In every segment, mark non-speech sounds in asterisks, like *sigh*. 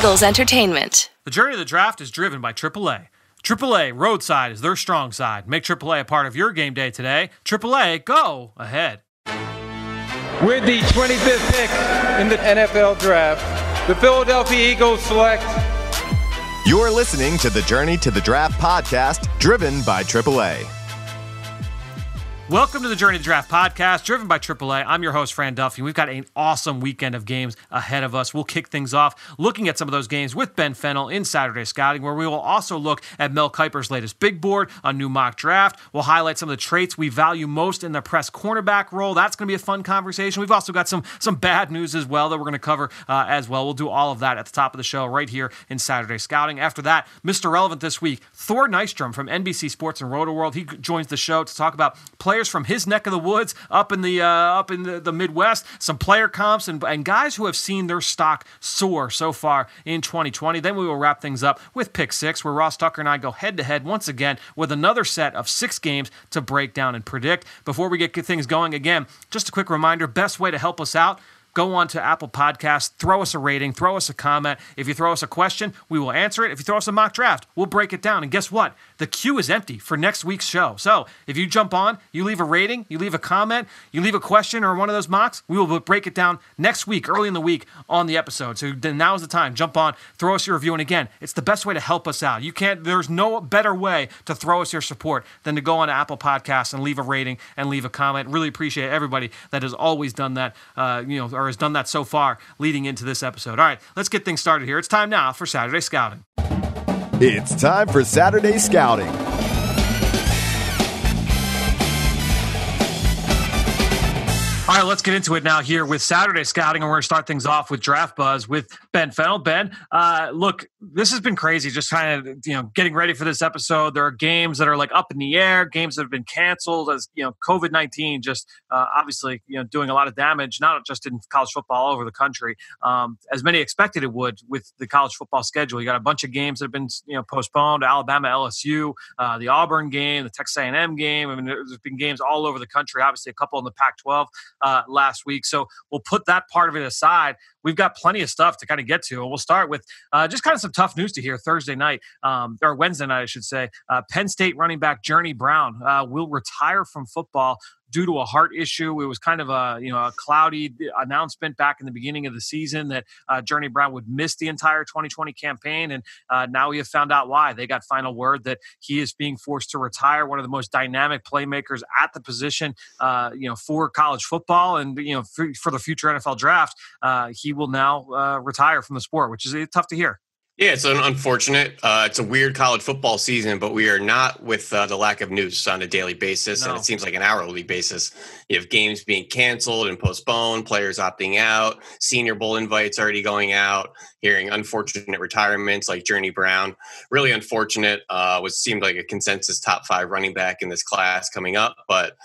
Eagles Entertainment. The journey of the draft is driven by AAA. AAA Roadside is their strong side. Make AAA a part of your game day today. AAA, go ahead. With the 25th pick in the NFL Draft, the Philadelphia Eagles select. You're listening to the Journey to the Draft podcast, driven by AAA. Welcome to the Journey to Draft podcast, driven by AAA. I'm your host, Fran Duffy. We've got an awesome weekend of games ahead of us. We'll kick things off looking at some of those games with Ben Fennell in Saturday Scouting, where we will also look at Mel Kiper's latest big board, a new mock draft. We'll highlight some of the traits we value most in the press cornerback role. That's going to be a fun conversation. We've also got some some bad news as well that we're going to cover uh, as well. We'll do all of that at the top of the show right here in Saturday Scouting. After that, Mr. Relevant this week, Thor Nystrom from NBC Sports and Rotoworld. He joins the show to talk about players from his neck of the woods up in the uh, up in the, the, Midwest, some player comps and, and guys who have seen their stock soar so far in 2020. Then we will wrap things up with pick six, where Ross Tucker and I go head to head once again with another set of six games to break down and predict. Before we get things going again, just a quick reminder: best way to help us out go on to Apple Podcasts, throw us a rating, throw us a comment. If you throw us a question, we will answer it. If you throw us a mock draft, we'll break it down. And guess what? The queue is empty for next week's show. So if you jump on, you leave a rating, you leave a comment, you leave a question or one of those mocks, we will break it down next week, early in the week on the episode. So now is the time. Jump on, throw us your review. And again, it's the best way to help us out. You can't, there's no better way to throw us your support than to go on Apple Podcasts and leave a rating and leave a comment. Really appreciate everybody that has always done that, uh, you know, or has done that so far far leading into this episode. All right, let's get things started here. It's time now for Saturday Scouting. It's time for Saturday Scouting. All right, let's get into it now here with Saturday scouting, and we're going to start things off with Draft Buzz with Ben Fennell. Ben, uh, look, this has been crazy. Just kind of you know getting ready for this episode. There are games that are like up in the air, games that have been canceled as you know COVID nineteen just uh, obviously you know doing a lot of damage, not just in college football all over the country, um, as many expected it would with the college football schedule. You got a bunch of games that have been you know postponed: Alabama, LSU, uh, the Auburn game, the Texas A and M game. I mean, there's been games all over the country. Obviously, a couple in the Pac twelve uh, last week. So we'll put that part of it aside. We've got plenty of stuff to kind of get to. And we'll start with uh, just kind of some tough news to hear Thursday night, um, or Wednesday night, I should say. Uh, Penn State running back Journey Brown uh, will retire from football due to a heart issue. It was kind of a you know a cloudy announcement back in the beginning of the season that uh, Journey Brown would miss the entire 2020 campaign, and uh, now we have found out why. They got final word that he is being forced to retire. One of the most dynamic playmakers at the position, uh, you know, for college football and you know for, for the future NFL draft. Uh, he will now uh, retire from the sport, which is tough to hear. Yeah, it's unfortunate. Uh, it's a weird college football season, but we are not with uh, the lack of news on a daily basis, no. and it seems like an hourly basis. You have games being canceled and postponed, players opting out, Senior Bowl invites already going out, hearing unfortunate retirements like Journey Brown. Really unfortunate. Uh, was seemed like a consensus top five running back in this class coming up, but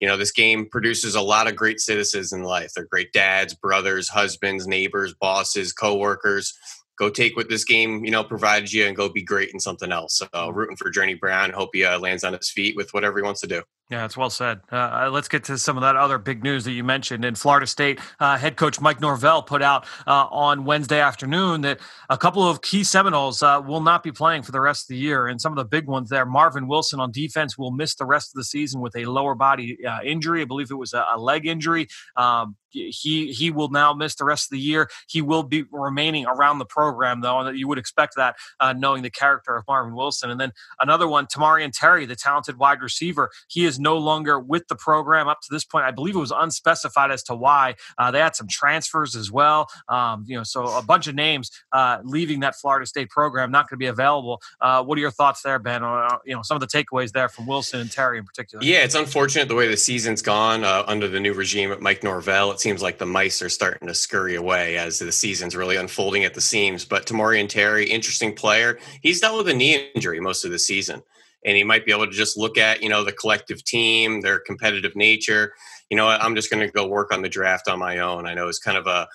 you know this game produces a lot of great citizens in life they're great dads brothers husbands neighbors bosses co-workers go take what this game you know provides you and go be great in something else. So rooting for Journey Brown. Hope he uh, lands on his feet with whatever he wants to do. Yeah, it's well said. Uh, uh, let's get to some of that other big news that you mentioned. In Florida State, uh, head coach Mike Norvell put out uh, on Wednesday afternoon that a couple of key Seminoles uh, will not be playing for the rest of the year. And some of the big ones there, Marvin Wilson on defense will miss the rest of the season with a lower body uh, injury. I believe it was a, a leg injury. Um, he he will now miss the rest of the year. He will be remaining around the program though, and you would expect that knowing the character of Marvin Wilson. And then another one, Tamorrion Terry, the talented wide receiver. He is no longer with the program up to this point. I believe it was unspecified as to why. Uh, they had some transfers as well. Um, you know, so a bunch of names uh, leaving that Florida State program, not going to be available. Uh, what are your thoughts there, Ben? Uh, you know, some of the takeaways there from Wilson and Terry in particular. Yeah, it's unfortunate the way the season's gone uh, under the new regime at Mike Norvell. It seems like the mice are starting to scurry away as the season's really unfolding at the seams. But Tamorrion Terry, interesting player. He's dealt with a knee injury most of the season and he might be able to just look at you know the collective team their competitive nature. You know i'm just going to go work on the draft on my own. I know it's kind of a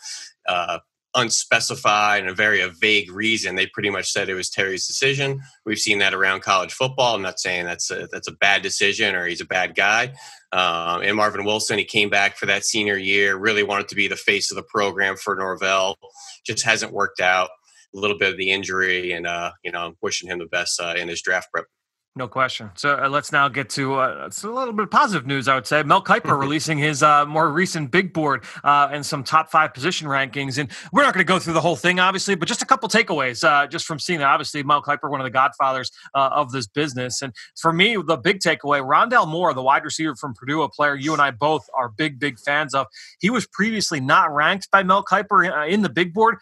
uh, unspecified and a very a vague reason. They pretty much said it was terry's decision. We've seen that around college football. I'm not saying that's a, that's a bad decision or he's a bad guy. Um, and marvin wilson he came back for that senior year really wanted to be the face of the program for norvell. Just hasn't worked out. A little bit of the injury, and uh, you know, I'm wishing him the best uh, in his draft prep. No question. So uh, let's now get to uh, it's a little bit of positive news, I would say. Mel Kiper releasing his uh, more recent big board uh, and some top five position rankings. And we're not going to go through the whole thing, obviously, but just a couple takeaways uh, just from seeing that. Obviously, Mel Kiper, one of the godfathers uh, of this business. And for me, the big takeaway Rondale Moore, the wide receiver from Purdue, a player you and I both are big, big fans of, he was previously not ranked by Mel Kiper in the big board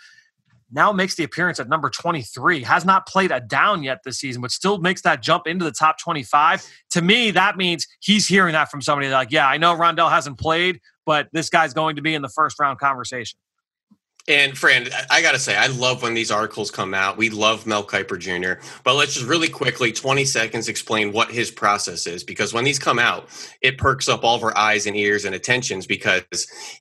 now makes the appearance at number 23 has not played a down yet this season but still makes that jump into the top 25 to me that means he's hearing that from somebody like yeah i know rondale hasn't played but this guy's going to be in the first round conversation and friend, I got to say, I love when these articles come out. We love Mel Kiper Jr. But let's just really quickly, 20 seconds, explain what his process is. Because when these come out, it perks up all of our eyes and ears and attentions because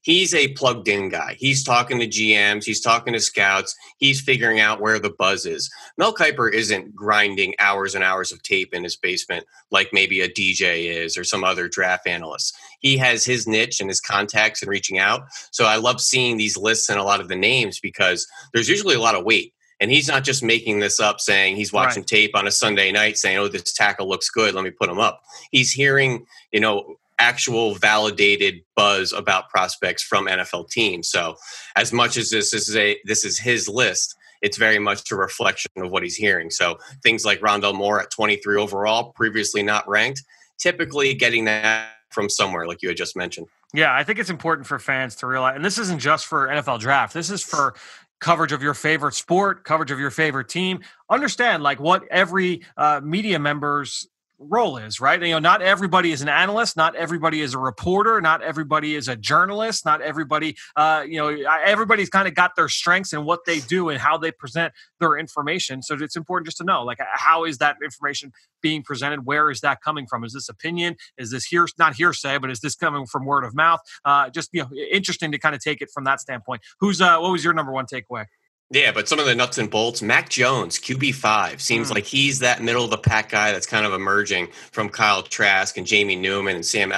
he's a plugged in guy. He's talking to GMs, he's talking to scouts, he's figuring out where the buzz is. Mel Kiper isn't grinding hours and hours of tape in his basement like maybe a DJ is or some other draft analyst. He has his niche and his contacts and reaching out. So I love seeing these lists and a lot of the names because there's usually a lot of weight. And he's not just making this up saying he's watching right. tape on a Sunday night saying, oh, this tackle looks good. Let me put him up. He's hearing, you know, actual validated buzz about prospects from NFL teams. So as much as this, this is a this is his list, it's very much a reflection of what he's hearing. So things like Rondale Moore at 23 overall, previously not ranked, typically getting that from somewhere, like you had just mentioned. Yeah, I think it's important for fans to realize, and this isn't just for NFL draft. This is for coverage of your favorite sport, coverage of your favorite team. Understand like what every uh, media member's role is, right? You know, not everybody is an analyst, not everybody is a reporter, not everybody is a journalist, not everybody, uh, you know, everybody's kind of got their strengths and what they do and how they present their information. So it's important just to know, like, how is that information being presented? Where is that coming from? Is this opinion? Is this here, not hearsay, but is this coming from word of mouth? Uh, just, you know, interesting to kind of take it from that standpoint. Who's, uh, what was your number one takeaway? Yeah, but some of the nuts and bolts, Mac Jones, QB5, seems mm. like he's that middle of the pack guy that's kind of emerging from Kyle Trask and Jamie Newman and Sam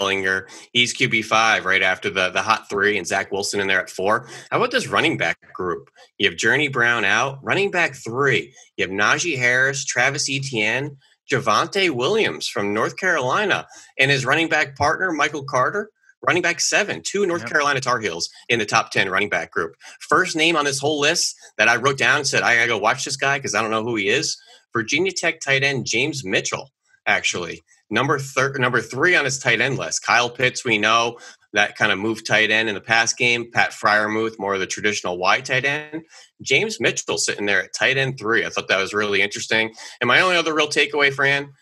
Ehlinger. He's QB5 right after the, the hot three and Zach Wilson in there at four. How about this running back group? You have Journey Brown out, running back three. You have Najee Harris, Travis Etienne, Javonte Williams from North Carolina, and his running back partner, Michael Carter running back seven, two North yep. Carolina Tar Heels in the top 10 running back group. First name on this whole list that I wrote down and said, I gotta go watch this guy because I don't know who he is. Virginia Tech tight end James Mitchell, actually. Number thir- number three on his tight end list. Kyle Pitts, we know that kind of move tight end in the past game. Pat Freiermuth, more of the traditional wide tight end. James Mitchell sitting there at tight end three. I thought that was really interesting. And my only other real takeaway, Fran,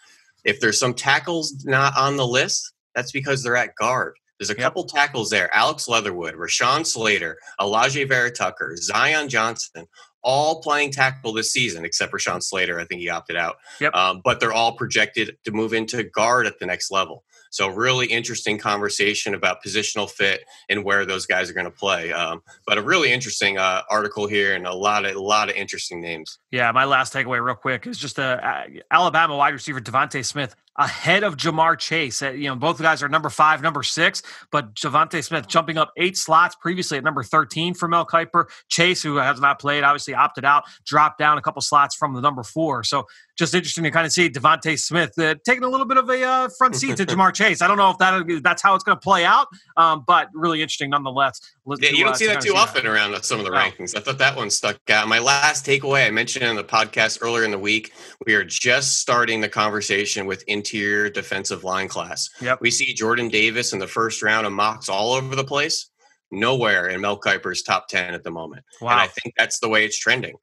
if there's some tackles not on the list, that's because they're at guard. There's a yep. couple tackles there. Alex Leatherwood, Rashawn Slater, Alijah Vera-Tucker, Zion Johnson, all playing tackle this season, except Rashawn Slater. I think he opted out. Yep. Um, but they're all projected to move into guard at the next level. So really interesting conversation about positional fit and where those guys are going to play. Um, but a really interesting uh, article here and a lot of a lot of interesting names. Yeah, my last takeaway, real quick, is just a uh, Alabama wide receiver DeVonta Smith ahead of Ja'Marr Chase. Uh, you know, both guys are number five, number six, but DeVonta Smith jumping up eight slots previously at number 13 for Mel Kiper. Chase, who has not played, obviously opted out, dropped down a couple slots from the number four. So just interesting to kind of see DeVonta Smith uh, taking a little bit of a uh, front seat to *laughs* Ja'Marr Chase. I don't know if that that's how it's going to play out, um, but really interesting nonetheless. yeah, you don't uh, see that too often that. around some of the rankings. I thought that one stuck out. My last takeaway I mentioned in the podcast earlier in the week, we are just starting the conversation with interior defensive line class. Yep. We see Jordan Davis in the first round of mocks all over the place. Nowhere in Mel Kiper's top 10 at the moment. Wow. And I think that's the way it's trending.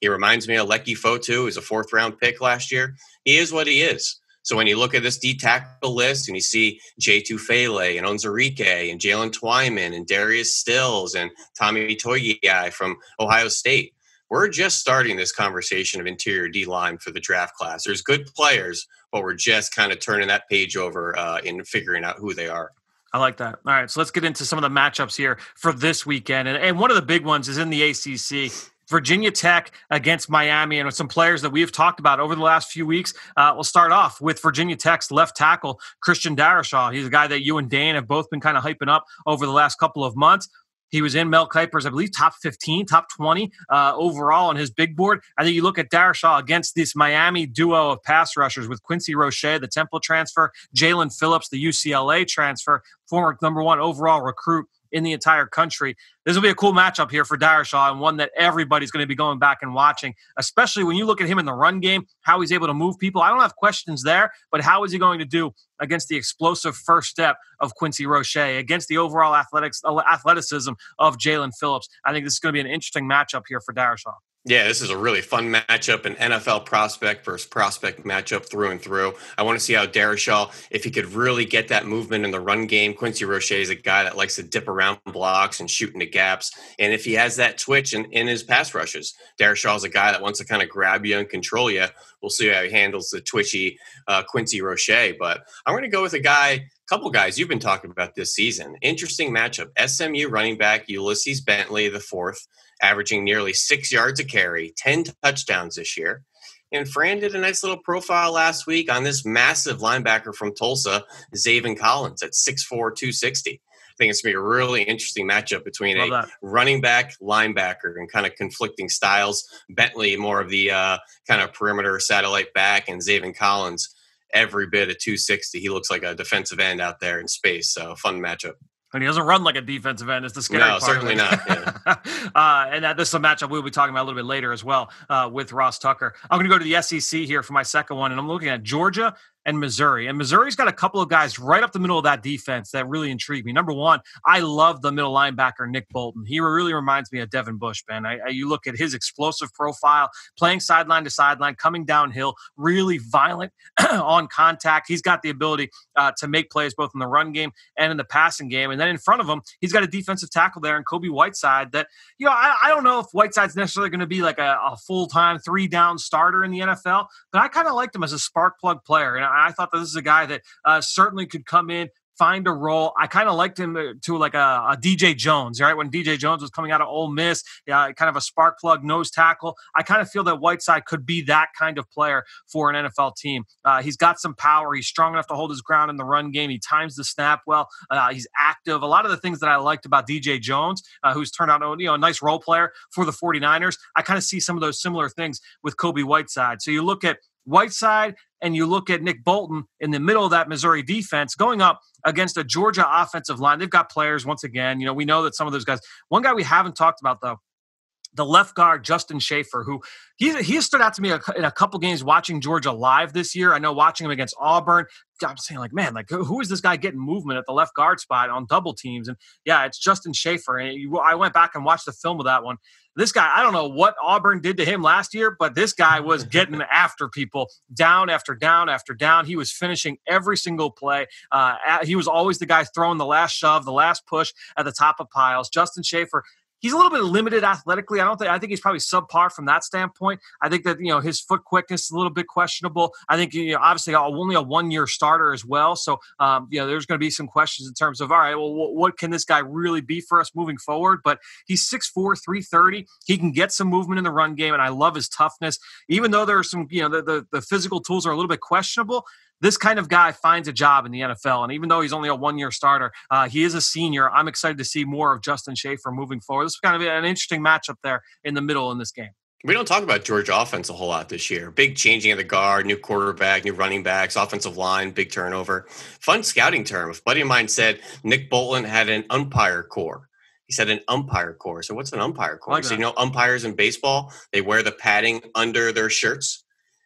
He reminds me of Leki Fotu, who's a fourth round pick last year. He is what he is. So when you look at this D tackle list and you see Jay Tufele and Onwuzurike and Jaylen Twyman and Darius Stills and Tommy Togiai from Ohio State, we're just starting this conversation of interior D line for the draft class. There's good players, but we're just kind of turning that page over uh, and figuring out who they are. I like that. All right, so let's get into some of the matchups here for this weekend. And, and one of the big ones is in the ACC. Virginia Tech against Miami, and with some players that we've talked about over the last few weeks. Uh, we'll start off with Virginia Tech's left tackle, Christian Darrisaw. He's a guy that you and Dan have both been kind of hyping up over the last couple of months He was in Mel Kiper's, I believe, top 15, top 20 uh, overall on his big board. I think you look at Darrisaw against this Miami duo of pass rushers with Quincy Roche, the Temple transfer, Jaelan Phillips, the UCLA transfer, former number one overall recruit in the entire country. This will be a cool matchup here for Darrisaw and one that everybody's going to be going back and watching, especially when you look at him in the run game, how he's able to move people. I don't have questions there, but how is he going to do against the explosive first step of Quincy Roche, against the overall athletics athleticism of Jaelan Phillips? I think this is going to be an interesting matchup here for Darrisaw. Yeah, this is a really fun matchup, an NFL prospect versus prospect matchup through and through. I want to see how Darrisaw, if he could really get that movement in the run game. Quincy Roche is a guy that likes to dip around blocks and shoot into gaps. And if he has that twitch in, in his pass rushes, Darrisaw is a guy that wants to kind of grab you and control you. We'll see how he handles the twitchy uh, Quincy Roche. But I'm going to go with a guy a couple guys you've been talking about this season. Interesting matchup. SMU running back Ulysses Bentley, the fourth, averaging nearly six yards a carry, 10 touchdowns this year. And Fran did a nice little profile last week on this massive linebacker from Tulsa, Zaven Collins, at 6'4, 260. I think it's going to be a really interesting matchup between Love a that. running back, linebacker, and kind of conflicting styles. Bentley, more of the uh, kind of perimeter satellite back, and Zaven Collins, every bit of 260. He looks like a defensive end out there in space. So, fun matchup and he doesn't run like a defensive end. Is the scary no, part. certainly not. Yeah. *laughs* uh, and that, this is a matchup we'll be talking about a little bit later as well uh, with Ross Tucker. I'm going to go to the SEC here for my second one, and I'm looking at Georgia and Missouri. And Missouri's got a couple of guys right up the middle of that defense that really intrigue me. Number one, I love the middle linebacker, Nick Bolton. He really reminds me of Devin Bush, Ben. I, I, you look at his explosive profile, playing sideline to sideline, coming downhill, really violent *clears throat* on contact. He's got the ability uh, to make plays both in the run game and in the passing game. And then in front of him, he's got a defensive tackle there and Kobie Whiteside that, you know, I, I don't know if Whiteside's necessarily going to be like a, a full time three down starter in the NFL, but I kind of liked him as a spark plug player. And I thought that this is a guy that uh, certainly could come in, find a role. I kind of liked him uh, to like a, a, DJ Jones, right? When DJ Jones was coming out of Ole Miss, uh, kind of a spark plug nose tackle. I kind of feel that Whiteside could be that kind of player for an NFL team. Uh, he's got some power. He's strong enough to hold his ground in the run game. He times the snap well. Uh, he's active. A lot of the things that I liked about DJ Jones, uh, who's turned out you know a nice role player for the 49ers, I kind of see some of those similar things with Kobie Whiteside. So you look at Whiteside and you look at Nick Bolton in the middle of that Missouri defense going up against a Georgia offensive line. They've got players once again. You know, we know that some of those guys. One guy we haven't talked about though, the left guard Justin Shaffer, who he he stood out to me in a couple games watching Georgia live this year. I know watching him against Auburn, I'm saying like, man, like who is this guy getting movement at the left guard spot on double teams? And yeah, it's Justin Shaffer. And I went back and watched the film of that one this guy, I don't know what Auburn did to him last year, but this guy was *laughs* getting after people down after down after down. He was finishing every single play. Uh, he was always the guy throwing the last shove, the last push at the top of piles. Justin Shaffer he's a little bit limited athletically. I don't think I think he's probably subpar from that standpoint. I think that you know his foot quickness is a little bit questionable. I think you know obviously only a one year starter as well. So um, you know there's going to be some questions in terms of all right, well what, what, can this guy really be for us moving forward? But he's 6'4", 330. He can get some movement in the run game, and I love his toughness. Even though there are some you know the, the, the physical tools are a little bit questionable, this kind of guy finds a job in the NFL. And even though he's only a one year starter, uh, he is a senior. I'm excited to see more of Justin Shaffer moving forward. This is kind of an interesting matchup there in the middle in this game. We don't talk about Georgia offense a whole lot this year. Big changing of the guard, new quarterback, new running backs, offensive line, big turnover. Fun scouting term. A buddy of mine said Nick Bolton had an umpire core. He said an umpire core. So what's an umpire core? Like so you know umpires in baseball, they wear the padding under their shirts.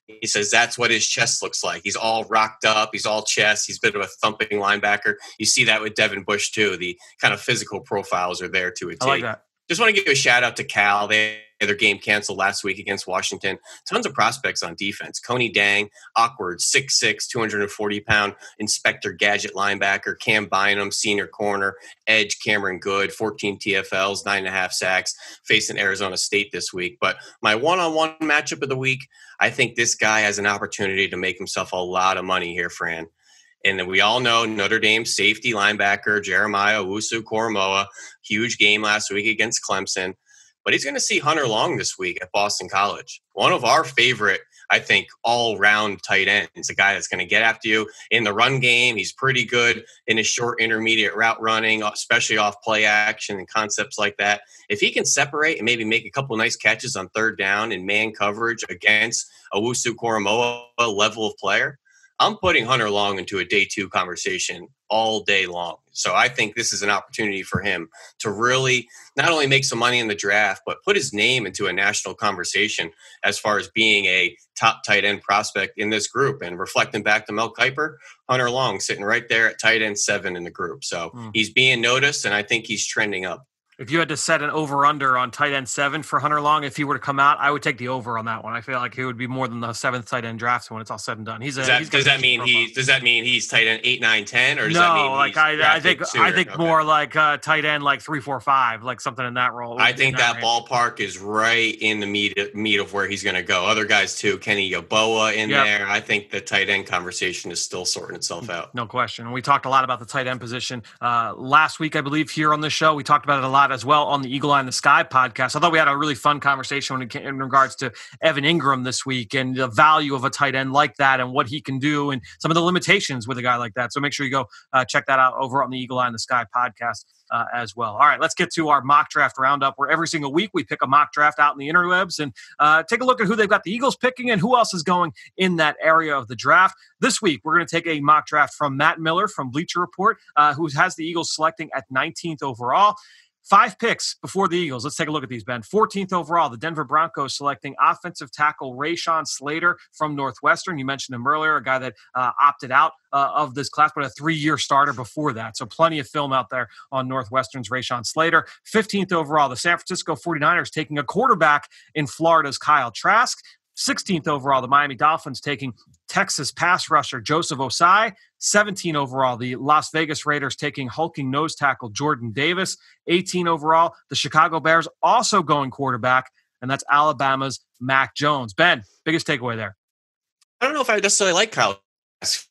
He says that's what his chest looks like. He's all rocked up. He's all chest. He's a bit of a thumping linebacker. You see that with Devin Bush too. The kind of physical profiles are there to a T. I like that. Just want to give a shout out to Cal. They their game canceled last week against Washington. Tons of prospects on defense. Kuony Deng, awkward, 6'6, 240 pound Inspector Gadget linebacker. Cam Bynum, senior corner. Edge Cameron Goode, 14 TFLs, nine and a half sacks, facing Arizona State this week. But my one on one matchup of the week, I think this guy has an opportunity to make himself a lot of money here, Fran. And we all know Notre Dame safety linebacker Jeremiah Owusu-Koramoah, huge game last week against Clemson but he's going to see Hunter Long this week at Boston College. One of our favorite I think, all round tight ends, a guy that's going to get after you in the run game. He's pretty good in his short intermediate route running, especially off play action and concepts like that. If he can separate and maybe make a couple nice catches on third down in man coverage against Owusu-Koramoah level of player, I'm putting Hunter Long into a day two conversation all day long. So I think this is an opportunity for him to really not only make some money in the draft, but put his name into a national conversation as far as being a top tight end prospect in this group. And reflecting back to Mel Kiper, Hunter Long sitting right there at tight end seven in the group. So mm. he's being noticed, and I think he's trending up. If you had to set an over under on tight end seven for Hunter Long, if he were to come out, I would take the over on that one. I feel like he would be more than the seventh tight end draft when it's all said and done. He's a, does that, does that mean he does that mean he's tight end eight, nine, ten, or does no, that mean like I, I think sooner? I think okay. more like uh, tight end like three, four, five, like something in that role. I think that, that ballpark is right in the meat meat of where he's going to go. Other guys too, Kenny Yeboah in yep. there. I think the tight end conversation is still sorting itself out. No question. We talked a lot about the tight end position uh, last week, I believe, here on the show. We talked about it a lot as well on the Eagle Eye in the Sky podcast. I thought we had a really fun conversation in regards to Evan Engram this week and the value of a tight end like that and what he can do and some of the limitations with a guy like that. So make sure you go uh, check that out over on the Eagle Eye in the Sky podcast. Uh, as well. All right, let's get to our mock draft roundup where every single week we pick a mock draft out in the interwebs and uh, take a look at who they've got the Eagles picking and who else is going in that area of the draft. This week, we're going to take a mock draft from Matt Miller from Bleacher Report, uh, who has the Eagles selecting at 19th overall. Five picks before the Eagles. Let's take a look at these, Ben. 14th overall, the Denver Broncos selecting offensive tackle Rashawn Slater from Northwestern. You mentioned him earlier, a guy that uh, opted out uh, of this class, but a three year starter before that. So plenty of film out there on Northwestern's Rashawn Slater. 15th overall, the San Francisco 49ers taking a quarterback in Florida's Kyle Trask. 16th overall, the Miami Dolphins taking Texas pass rusher Joseph Ossai. 17 overall, the Las Vegas Raiders taking hulking nose tackle Jordan Davis. 18 overall, the Chicago Bears also going quarterback, and that's Alabama's Mac Jones. Ben, biggest takeaway there. I don't know if I necessarily like Kyle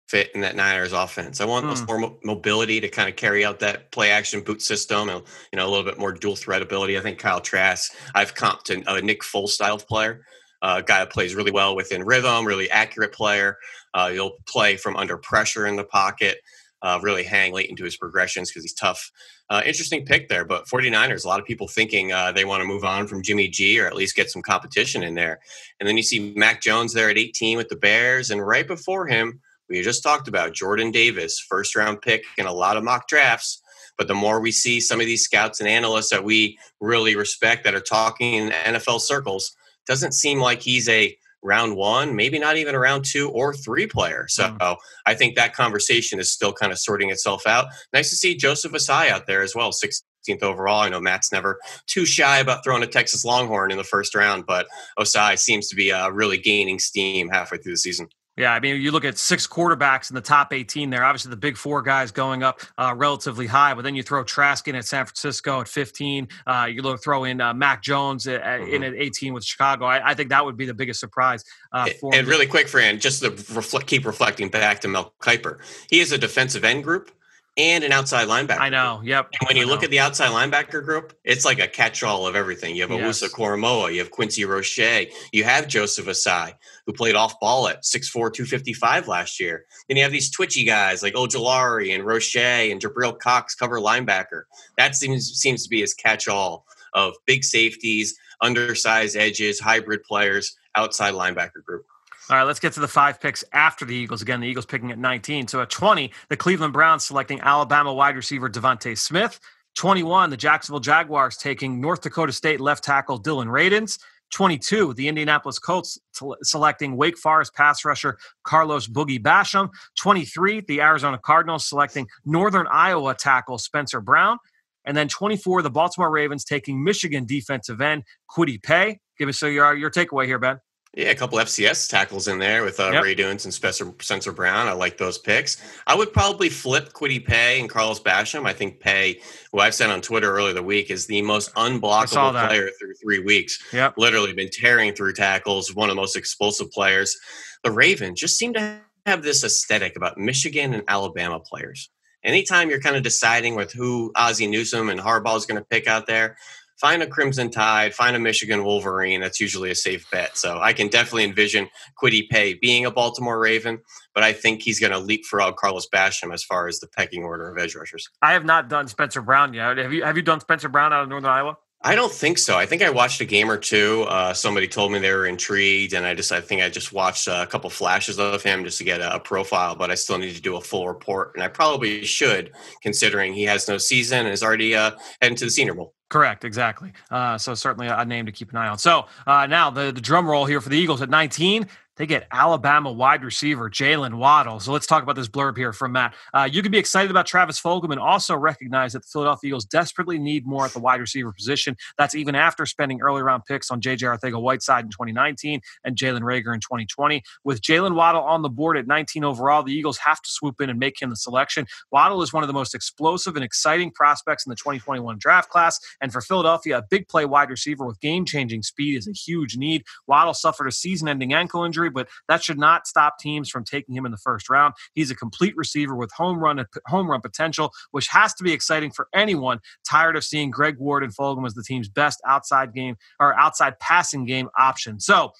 fit in that Niners offense. I want mm. more mobility to kind of carry out that play action boot system and you know a little bit more dual threat ability. I think Kyle Trask, I've comped to a Nick Foles style player a guy that plays really well within rhythm, really accurate player. Uh, he'll play from under pressure in the pocket, uh, really hang late into his progressions because he's tough. Uh, interesting pick there, but 49ers, a lot of people thinking uh, they want to move on from Jimmy G or at least get some competition in there. And then you see Mac Jones there at 18 with the Bears, and right before him, we just talked about Jordan Davis, first round pick in a lot of mock drafts. But the more we see some of these scouts and analysts that we really respect that are talking in NFL circles, doesn't seem like he's a round one, maybe not even a round two or three player. So mm. I think that conversation is still kind of sorting itself out. Nice to see Joseph Ossai out there as well, 16th overall. I know Matt's never too shy about throwing a Texas Longhorn in the first round, but Ossai seems to be uh, really gaining steam halfway through the season. Yeah, I mean, you look at six quarterbacks in the top 18 there. Obviously, the big four guys going up uh, relatively high, but then you throw Trask in at San Francisco at 15. Uh, you look, throw in uh, Mac Jones at, mm-hmm. in at 18 with Chicago. I, I, think that would be the biggest surprise. Uh, for and, and really quick, Fran, just to reflect, keep reflecting back to Mel Kiper, he is a defensive end group and an outside linebacker. I know. Yep. And when you look at the outside linebacker group, it's like a catch-all of everything. You have yes. Owusu Koramoah, you have Quincy Roche, you have Joseph Ossai, who played off ball at 6'4", 255 last year. Then you have these twitchy guys like Ojulari and Roche and Jabril Cox cover linebacker. That seems seems to be his catch-all of big safeties, undersized edges, hybrid players, outside linebacker group. All right, let's get to the five picks after the Eagles. Again, the Eagles picking at 19. So at 20, the Cleveland Browns selecting Alabama wide receiver DeVonta Smith. 21, the Jacksonville Jaguars taking North Dakota State left tackle Dillon Radunz. 22, the Indianapolis Colts t- selecting Wake Forest pass rusher Carlos Boogie Basham. 23, the Arizona Cardinals selecting Northern Iowa tackle Spencer Brown. And then 24, the Baltimore Ravens taking Michigan defensive end Kwity Paye. Give us your, your takeaway here, Ben. Yeah, a couple FCS tackles in there with uh, yep. Radunz and Spencer, Spencer Brown. I like those picks. I would probably flip Kwity Paye and Carlos Basham. I think Pay, who I've said on Twitter earlier the week, is the most unblockable player through three weeks. Yep. Literally been tearing through tackles, one of the most explosive players. The Ravens just seem to have this aesthetic about Michigan and Alabama players. Anytime you're kind of deciding with who Ozzie Newsome and Harbaugh is going to pick out there, find a Crimson Tide, find a Michigan Wolverine. That's usually a safe bet. So I can definitely envision Kwity Paye being a Baltimore Raven, but I think he's going to leapfrog Carlos Basham as far as the pecking order of edge rushers. I have not done Spencer Brown yet. Have you? Have you done Spencer Brown out of Northern Iowa? I don't think so. I think I watched a game or two. Uh, somebody told me they were intrigued, and I just I think I just watched a couple flashes of him just to get a, a, profile. But I still need to do a full report, and I probably should, considering he has no season and is already uh, heading to the Senior Bowl. Correct, exactly. Uh, so certainly a name to keep an eye on. So uh, now the the drum roll here for the Eagles at 19 they get Alabama wide receiver Jaylen Waddle. So let's talk about this blurb here from Matt. Uh, you can be excited about Travis Fulgham and also recognize that the Philadelphia Eagles desperately need more at the wide receiver position. That's even after spending early round picks on J.J. Arcega-Whiteside in 2019 and Jalen Reagor in 2020. With Jaylen Waddle on the board at 19 overall, the Eagles have to swoop in and make him the selection. Waddle is one of the most explosive and exciting prospects in the 2021 draft class. And for Philadelphia, a big play wide receiver with game changing speed is a huge need. Waddle suffered a season ending ankle injury injury, but that should not stop teams from taking him in the first round. He's a complete receiver with home run home run potential, which has to be exciting for anyone tired of seeing Greg Ward and Fulgham as the team's best outside game or outside passing game option. So,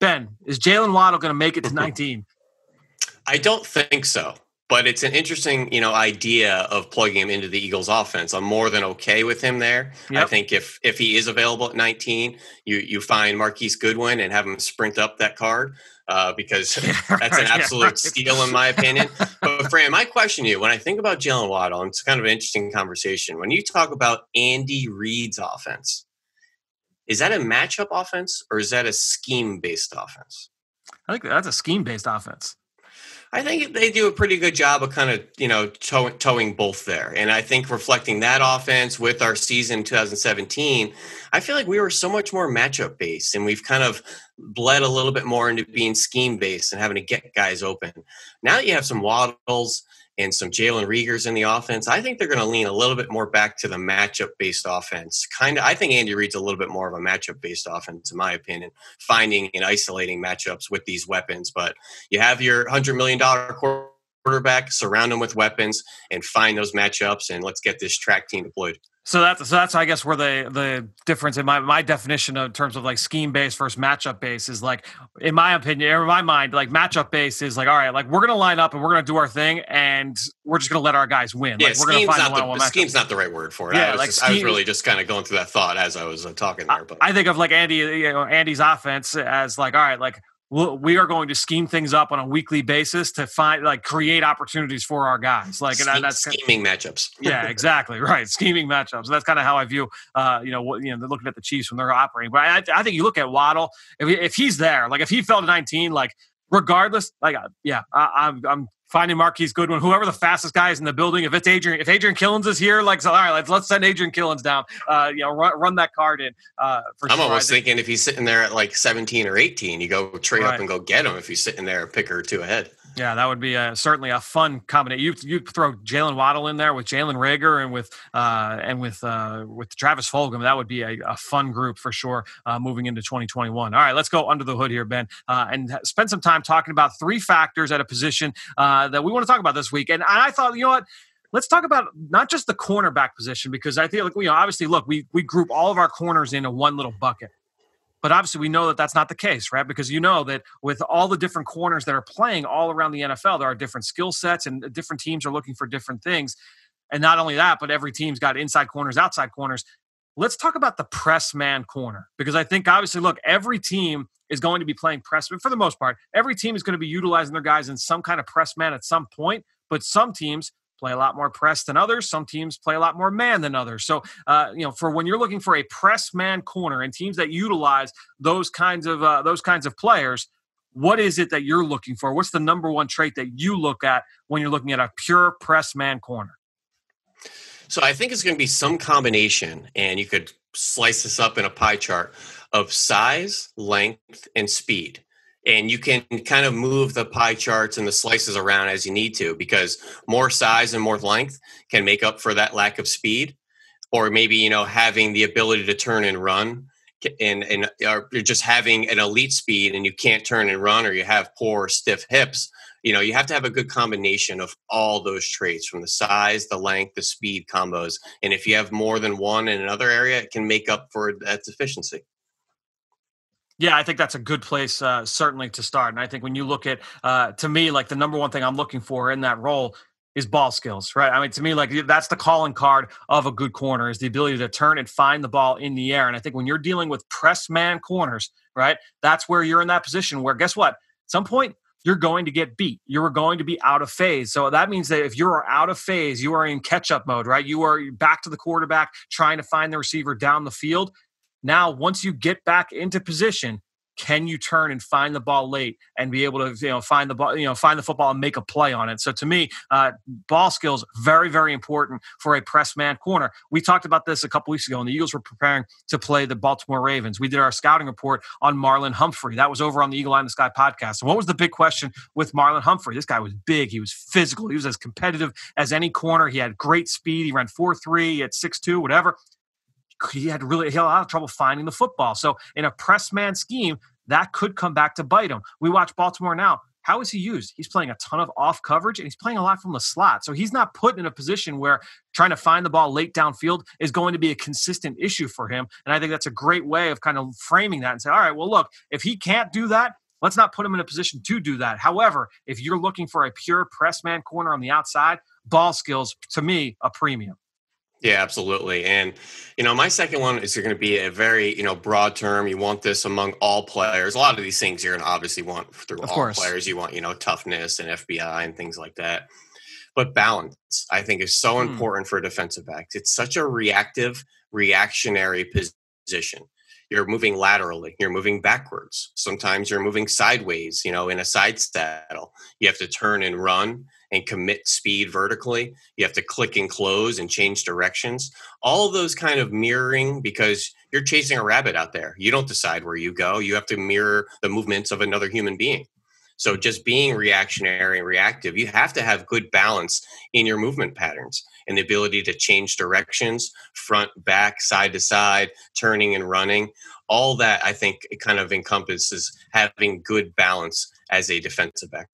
Ben, is Jaylen Waddle going to make it to *laughs* 19? I don't think so but it's an interesting, you know, idea of plugging him into the Eagles offense. I'm more than okay with him there. Yep. I think if if he is available at 19, you you find Marquise Goodwin and have him sprint up that card uh, because *laughs* *laughs* that's an absolute yeah, right. steal in my opinion. but Fran, my question to you: When I think about Jaylen Waddle, and it's kind of an interesting conversation. When you talk about Andy Reid's offense, is that a matchup offense or is that a scheme based offense? I think that's a scheme based offense. I think they do a pretty good job of kind of you know tow- towing both there, and I think reflecting that offense with our season 2017, I feel like we were so much more matchup based, and we've kind of bled a little bit more into being scheme based and having to get guys open. Now that you have some waddles and some Jalen Reagors in the offense, I think they're going to lean a little bit more back to the matchup based offense. Kind of, I think Andy Reid's a little bit more of a matchup based offense, in my opinion, finding and isolating matchups with these weapons. But you have your $100 million quarterback, surround them with weapons, and find those matchups, and let's get this track team deployed. So that's so that's I guess where the the difference in my my definition of terms of like scheme based versus matchup based is like in my opinion or in my mind like matchup based is like all right like we're gonna line up and we're gonna do our thing and we're just gonna let our guys win. Yeah, like, we're gonna find not the, the scheme's not the right word for it. Yeah, I was, like just, scheme, I was really just kind of going through that thought as I was uh, talking there. But I think of like Andy, you know, Andy's offense as like all right, like we are going to scheme things up on a weekly basis to find like create opportunities for our guys. Like and that's scheming kind of, matchups. *laughs* Yeah exactly right scheming matchups. That's kind of how i view uh you know what you know looking at the chiefs when they're operating. But i, I think you look at waddle if, if he's there like if he fell to 19 like regardless like uh, yeah I, I'm, I'm finding Marquise Goodwin, whoever the fastest guy is in the building. If it's Adrian, if Adrian Killins is here, like, so, all right, let's let's send Adrian Killins down. Uh, you know, run, run that card in. Uh, for I'm sure. almost thinking if he's sitting there at like 17 or 18, you go trade right. up and go get him. If he's sitting there a pick or two ahead. Yeah, that would be a, certainly a fun combination. You you throw Jaylen Waddle in there with Jalen Reagor and with uh, and with uh, with Travis Fulgham. That would be a, a fun group for sure uh, moving into 2021. All right, let's go under the hood here, Ben, uh, and spend some time talking about three factors at a position uh, that we want to talk about this week. And I thought, you know what? let's talk about not just the cornerback position because I we you know, obviously look we we group all of our corners into one little bucket. But obviously, we know that that's not the case, right? Because you know that with all the different corners that are playing all around the NFL, there are different skill sets and uh, different teams are looking for different things. And not only that, but every team's got inside corners, outside corners. Let's talk about the press man corner because I think obviously, look, every team is going to be playing press, but for the most part, every team is going to be utilizing their guys in some kind of press man at some point. But some teams play a lot more press than others. Some teams play a lot more man than others. So, uh, you know, for when you're looking for a press man corner and teams that utilize those kinds of uh, those kinds of players, what is it that you're looking for? What's the number one trait that you look at when you're looking at a pure press man corner? So I think it's going to be some combination, and you could slice this up in a pie chart of size, length, and speed and you can kind of move the pie charts and the slices around as you need to because more size and more length can make up for that lack of speed or maybe you know having the ability to turn and run and and or just having an elite speed and you can't turn and run or you have poor stiff hips you know, you have to have a good combination of all those traits from the size, the length, the speed combos. And if you have more than one in another area, it can make up for that deficiency. Yeah, I think that's a good place, uh, certainly to start. And I think when you look at, uh, to me, like the number one thing I'm looking for in that role is ball skills, right? I mean, to me, like that's the calling card of a good corner is the ability to turn and find the ball in the air. And I think when you're dealing with press man corners, right, that's where you're in that position where guess what? At some point, you're going to get beat. You're going to be out of phase. So that means that if you are out of phase, you are in catch up mode, right? You are back to the quarterback trying to find the receiver down the field. Now, once you get back into position, can you turn and find the ball late and be able to you know find the ball you know find the football and make a play on it? So to me uh, ball skills very very important for a press man corner. We talked about this a couple weeks ago and the eagles were preparing to play the baltimore ravens. We did our scouting report on marlon humphrey. That was over on the eagle eye in the sky podcast. And what was the big question with marlon humphrey? This guy was big. He was physical. He was as competitive as any corner. He had great speed. He ran 4-3 he had 6-2 whatever he had really he had a lot of trouble finding the football. So in a press man scheme, that could come back to bite him. We watch Baltimore now. How is he used? He's playing a ton of off coverage and he's playing a lot from the slot. So he's not put in a position where trying to find the ball late downfield is going to be a consistent issue for him. And I think that's a great way of kind of framing that and say, all right, well, look, if he can't do that, let's not put him in a position to do that. However, if you're looking for a pure press man corner on the outside, ball skills, to me, a premium. Yeah, absolutely. And you know, my second one is going to be a very you know broad term. You want this among all players. A lot of these things you're going to obviously want through of all course. players. You want you know toughness and FBI and things like that. But balance, I think, is so hmm. important for defensive backs. It's such a reactive, reactionary position. You're moving laterally. You're moving backwards. Sometimes you're moving sideways. You know, in a side saddle, you have to turn and run and commit speed vertically. You have to click and close and change directions. All those kind of mirroring because you're chasing a rabbit out there. You don't decide where you go. You have to mirror the movements of another human being. So just being reactionary and reactive, you have to have good balance in your movement patterns and the ability to change directions, front, back, side to side, turning and running. All that I think it kind of encompasses having good balance as a defensive back.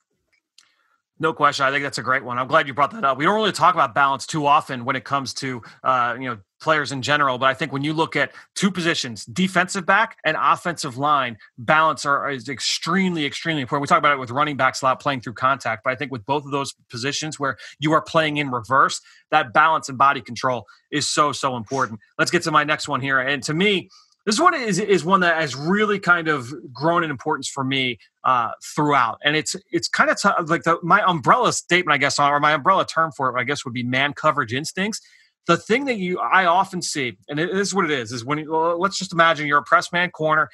No question. I think that's a great one. I'm glad you brought that up. We don't really talk about balance too often when it comes to uh, you know players in general, but I think when you look at two positions, defensive back and offensive line, balance are is extremely, extremely important. We talk about it with running backs a lot, playing through contact, but I think with both of those positions where you are playing in reverse, that balance and body control is so so important. Let's get to my next one here, and to me this one is is one that has really kind of grown in importance for me uh, throughout, and it's it's kind of t- like the, my umbrella statement, I guess, or my umbrella term for it, I guess, would be man coverage instincts. The thing that you I often see, and this is what it is, is when you, let's just imagine you're a press man corner,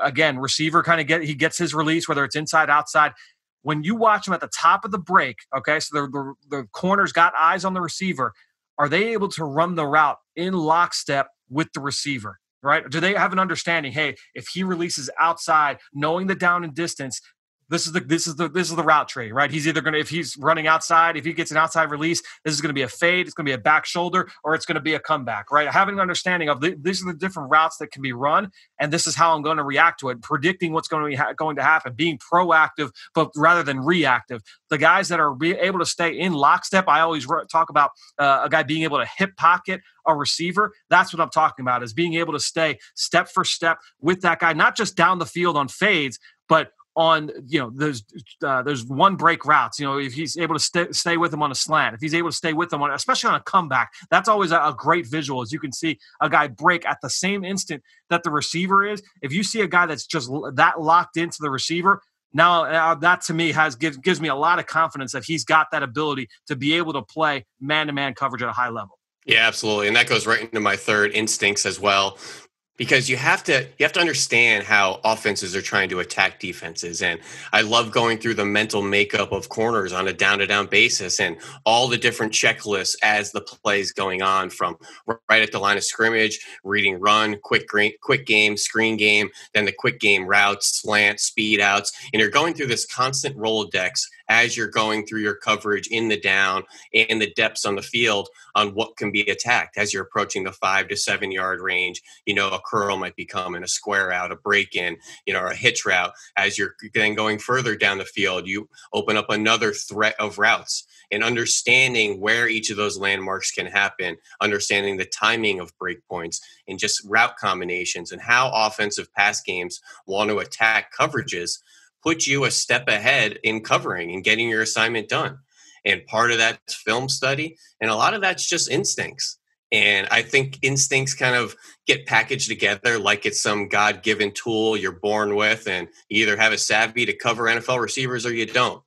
again, receiver kind of get he gets his release, whether it's inside outside. When you watch him at the top of the break, okay, so the, the, the corner's got eyes on the receiver. Are they able to run the route in lockstep with the receiver? Right? Do they have an understanding? Hey, if he releases outside, knowing the down and distance, this is the this is the this is the route tree, right? He's either going to if he's running outside, if he gets an outside release, this is going to be a fade, it's going to be a back shoulder, or it's going to be a comeback, right? Having an understanding of the, these are the different routes that can be run, and this is how I'm going to react to it. Predicting what's going to be ha- going to happen, being proactive, but rather than reactive. The guys that are be able to stay in lockstep, I always re- talk about uh, a guy being able to hip pocket a receiver. That's what I'm talking about is being able to stay step for step with that guy, not just down the field on fades, but on you know those uh, there's one break routes you know if he's able to stay, stay with him on a slant if he's able to stay with them on especially on a comeback that's always a, a, great visual as you can see a guy break at the same instant that the receiver is if you see a guy that's just that locked into the receiver now uh, that to me has gives, gives me a lot of confidence that he's got that ability to be able to play man-to-man coverage at a high level yeah, absolutely. And that goes right into my third instincts as well because you have to you have to understand how offenses are trying to attack defenses. And i love going through the mental makeup of corners on a down to down basis and all the different checklists as the plays going on from right at the line of scrimmage reading run quick green, quick game screen game then the quick game routes slant speed outs. And you're going through this constant rolodex as you're going through your coverage in the down and the depths on the field on what can be attacked as you're approaching the five to seven yard range. You know, a curl might be coming, a square out, a break in, you know, or a hitch route. As you're then going further down the field, you open up another threat of routes and understanding where each of those landmarks can happen, understanding the timing of breakpoints and just route combinations and how offensive pass games want to attack coverages put you a step ahead in covering and getting your assignment done. And part of that's film study, and a lot of that's just instincts. And I think instincts kind of get packaged together like it's some God given tool you're born with, and you either have a savvy to cover NFL receivers or you don't.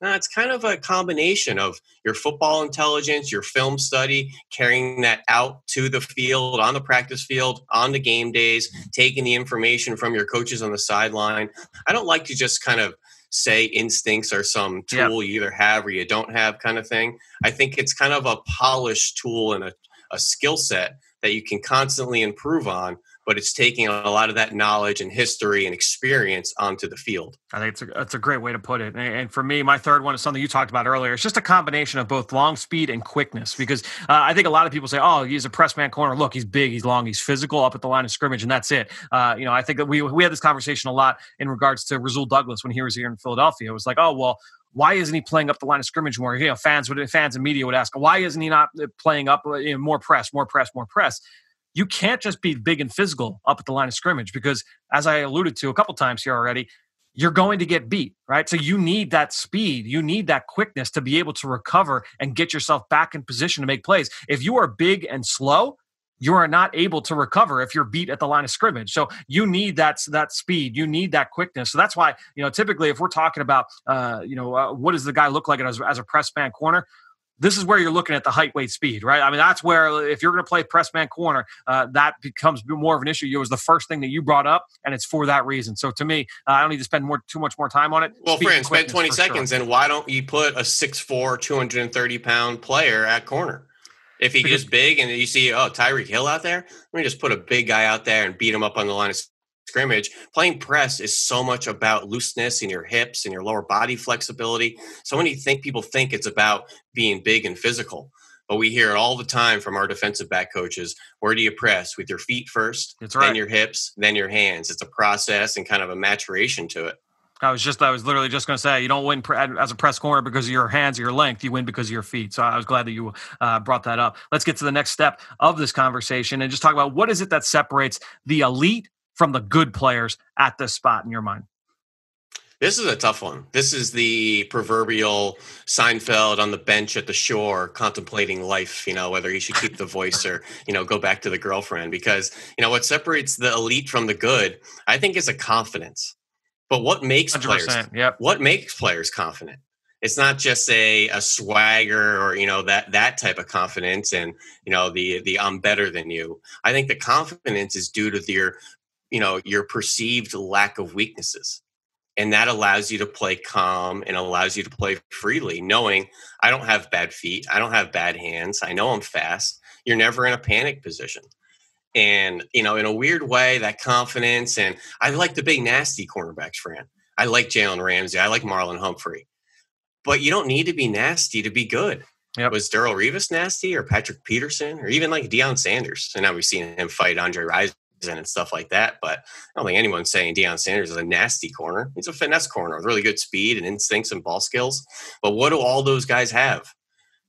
Now, it's kind of a combination of your football intelligence, your film study, carrying that out to the field, on the practice field, on the game days, taking the information from your coaches on the sideline. I don't like to just kind of say instincts are some tool you either have or you don't have kind of thing. I think it's kind of a polished tool and a, a skill set that you can constantly improve on but it's taking a lot of that knowledge and history and experience onto the field. I think it's a, it's a great way to put it. And for me, my third one is something you talked about earlier. It's just a combination of both long speed and quickness because uh, I think a lot of people say, oh, he's a press man corner. Look, he's big, he's long, he's physical up at the line of scrimmage, and that's it. Uh, you know, I think that we, we had this conversation a lot in regards to Rasul Douglas when he was here in Philadelphia. It was like, oh, well, why isn't he playing up the line of scrimmage more? You know, fans would fans and media would ask, why isn't he not playing up you know, more press, more press, more press? You can't just be big and physical up at the line of scrimmage because, as I alluded to a couple times here already, you're going to get beat, right? So you need that speed, you need that quickness to be able to recover and get yourself back in position to make plays. If you are big and slow, you are not able to recover if you're beat at the line of scrimmage. So you need that that speed, you need that quickness. So that's why you know typically if we're talking about uh, you know uh, what does the guy look like as, as a press man corner, this is where you're looking at the height, weight, speed, right? I mean, that's where if you're going to play press man corner, uh, that becomes more of an issue. It was the first thing that you brought up, and it's for that reason. So to me, uh, I don't need to spend more too much more time on it. Well, friend, spend 20 seconds, sure. and why don't you put a 6'4", 230 pound player at corner? If he's just big and you see, oh, Tyreek Hill out there, let me just put a big guy out there and beat him up on the line of scrimmage, playing press is so much about looseness in your hips and your lower body flexibility. So many think people think it's about being big and physical. But we hear it all the time from our defensive back coaches. Where do you press? With your feet first, That's right. then your hips, then your hands. It's a process and kind of a maturation to it. I was just, I was literally just going to say, you don't win as a press corner because of your hands or your length. You win because of your feet. So I was glad that you uh, brought that up. Let's get to the next step of this conversation and just talk about what is it that separates the elite from the good players at this spot in your mind? This is a tough one. This is the proverbial Seinfeld on the bench at the shore contemplating life, you know, whether he should keep the voice or, *laughs* you know, go back to the girlfriend. Because, you know, what separates the elite from the good, I think, is a confidence. But what makes players yep. what makes players confident? It's not just a, a swagger or you know that that type of confidence and you know the the I'm better than you. I think the confidence is due to your you know your perceived lack of weaknesses. And that allows you to play calm and allows you to play freely knowing i don't have bad feet. I don't have bad hands. I know i'm fast. You're never in a panic position. And you know in a weird way that confidence and i like the big nasty cornerbacks fran. I like jalen ramsey. I like marlon humphrey. But you don't need to be nasty to be good. Yep. Was Darrelle Revis nasty or Patrick Peterson or even like Deion Sanders? And now we've seen him fight Andre Rison and stuff like that. But I don't think anyone's saying Deion Sanders is a nasty corner. He's a finesse corner with really good speed and instincts and ball skills. But what do all those guys have?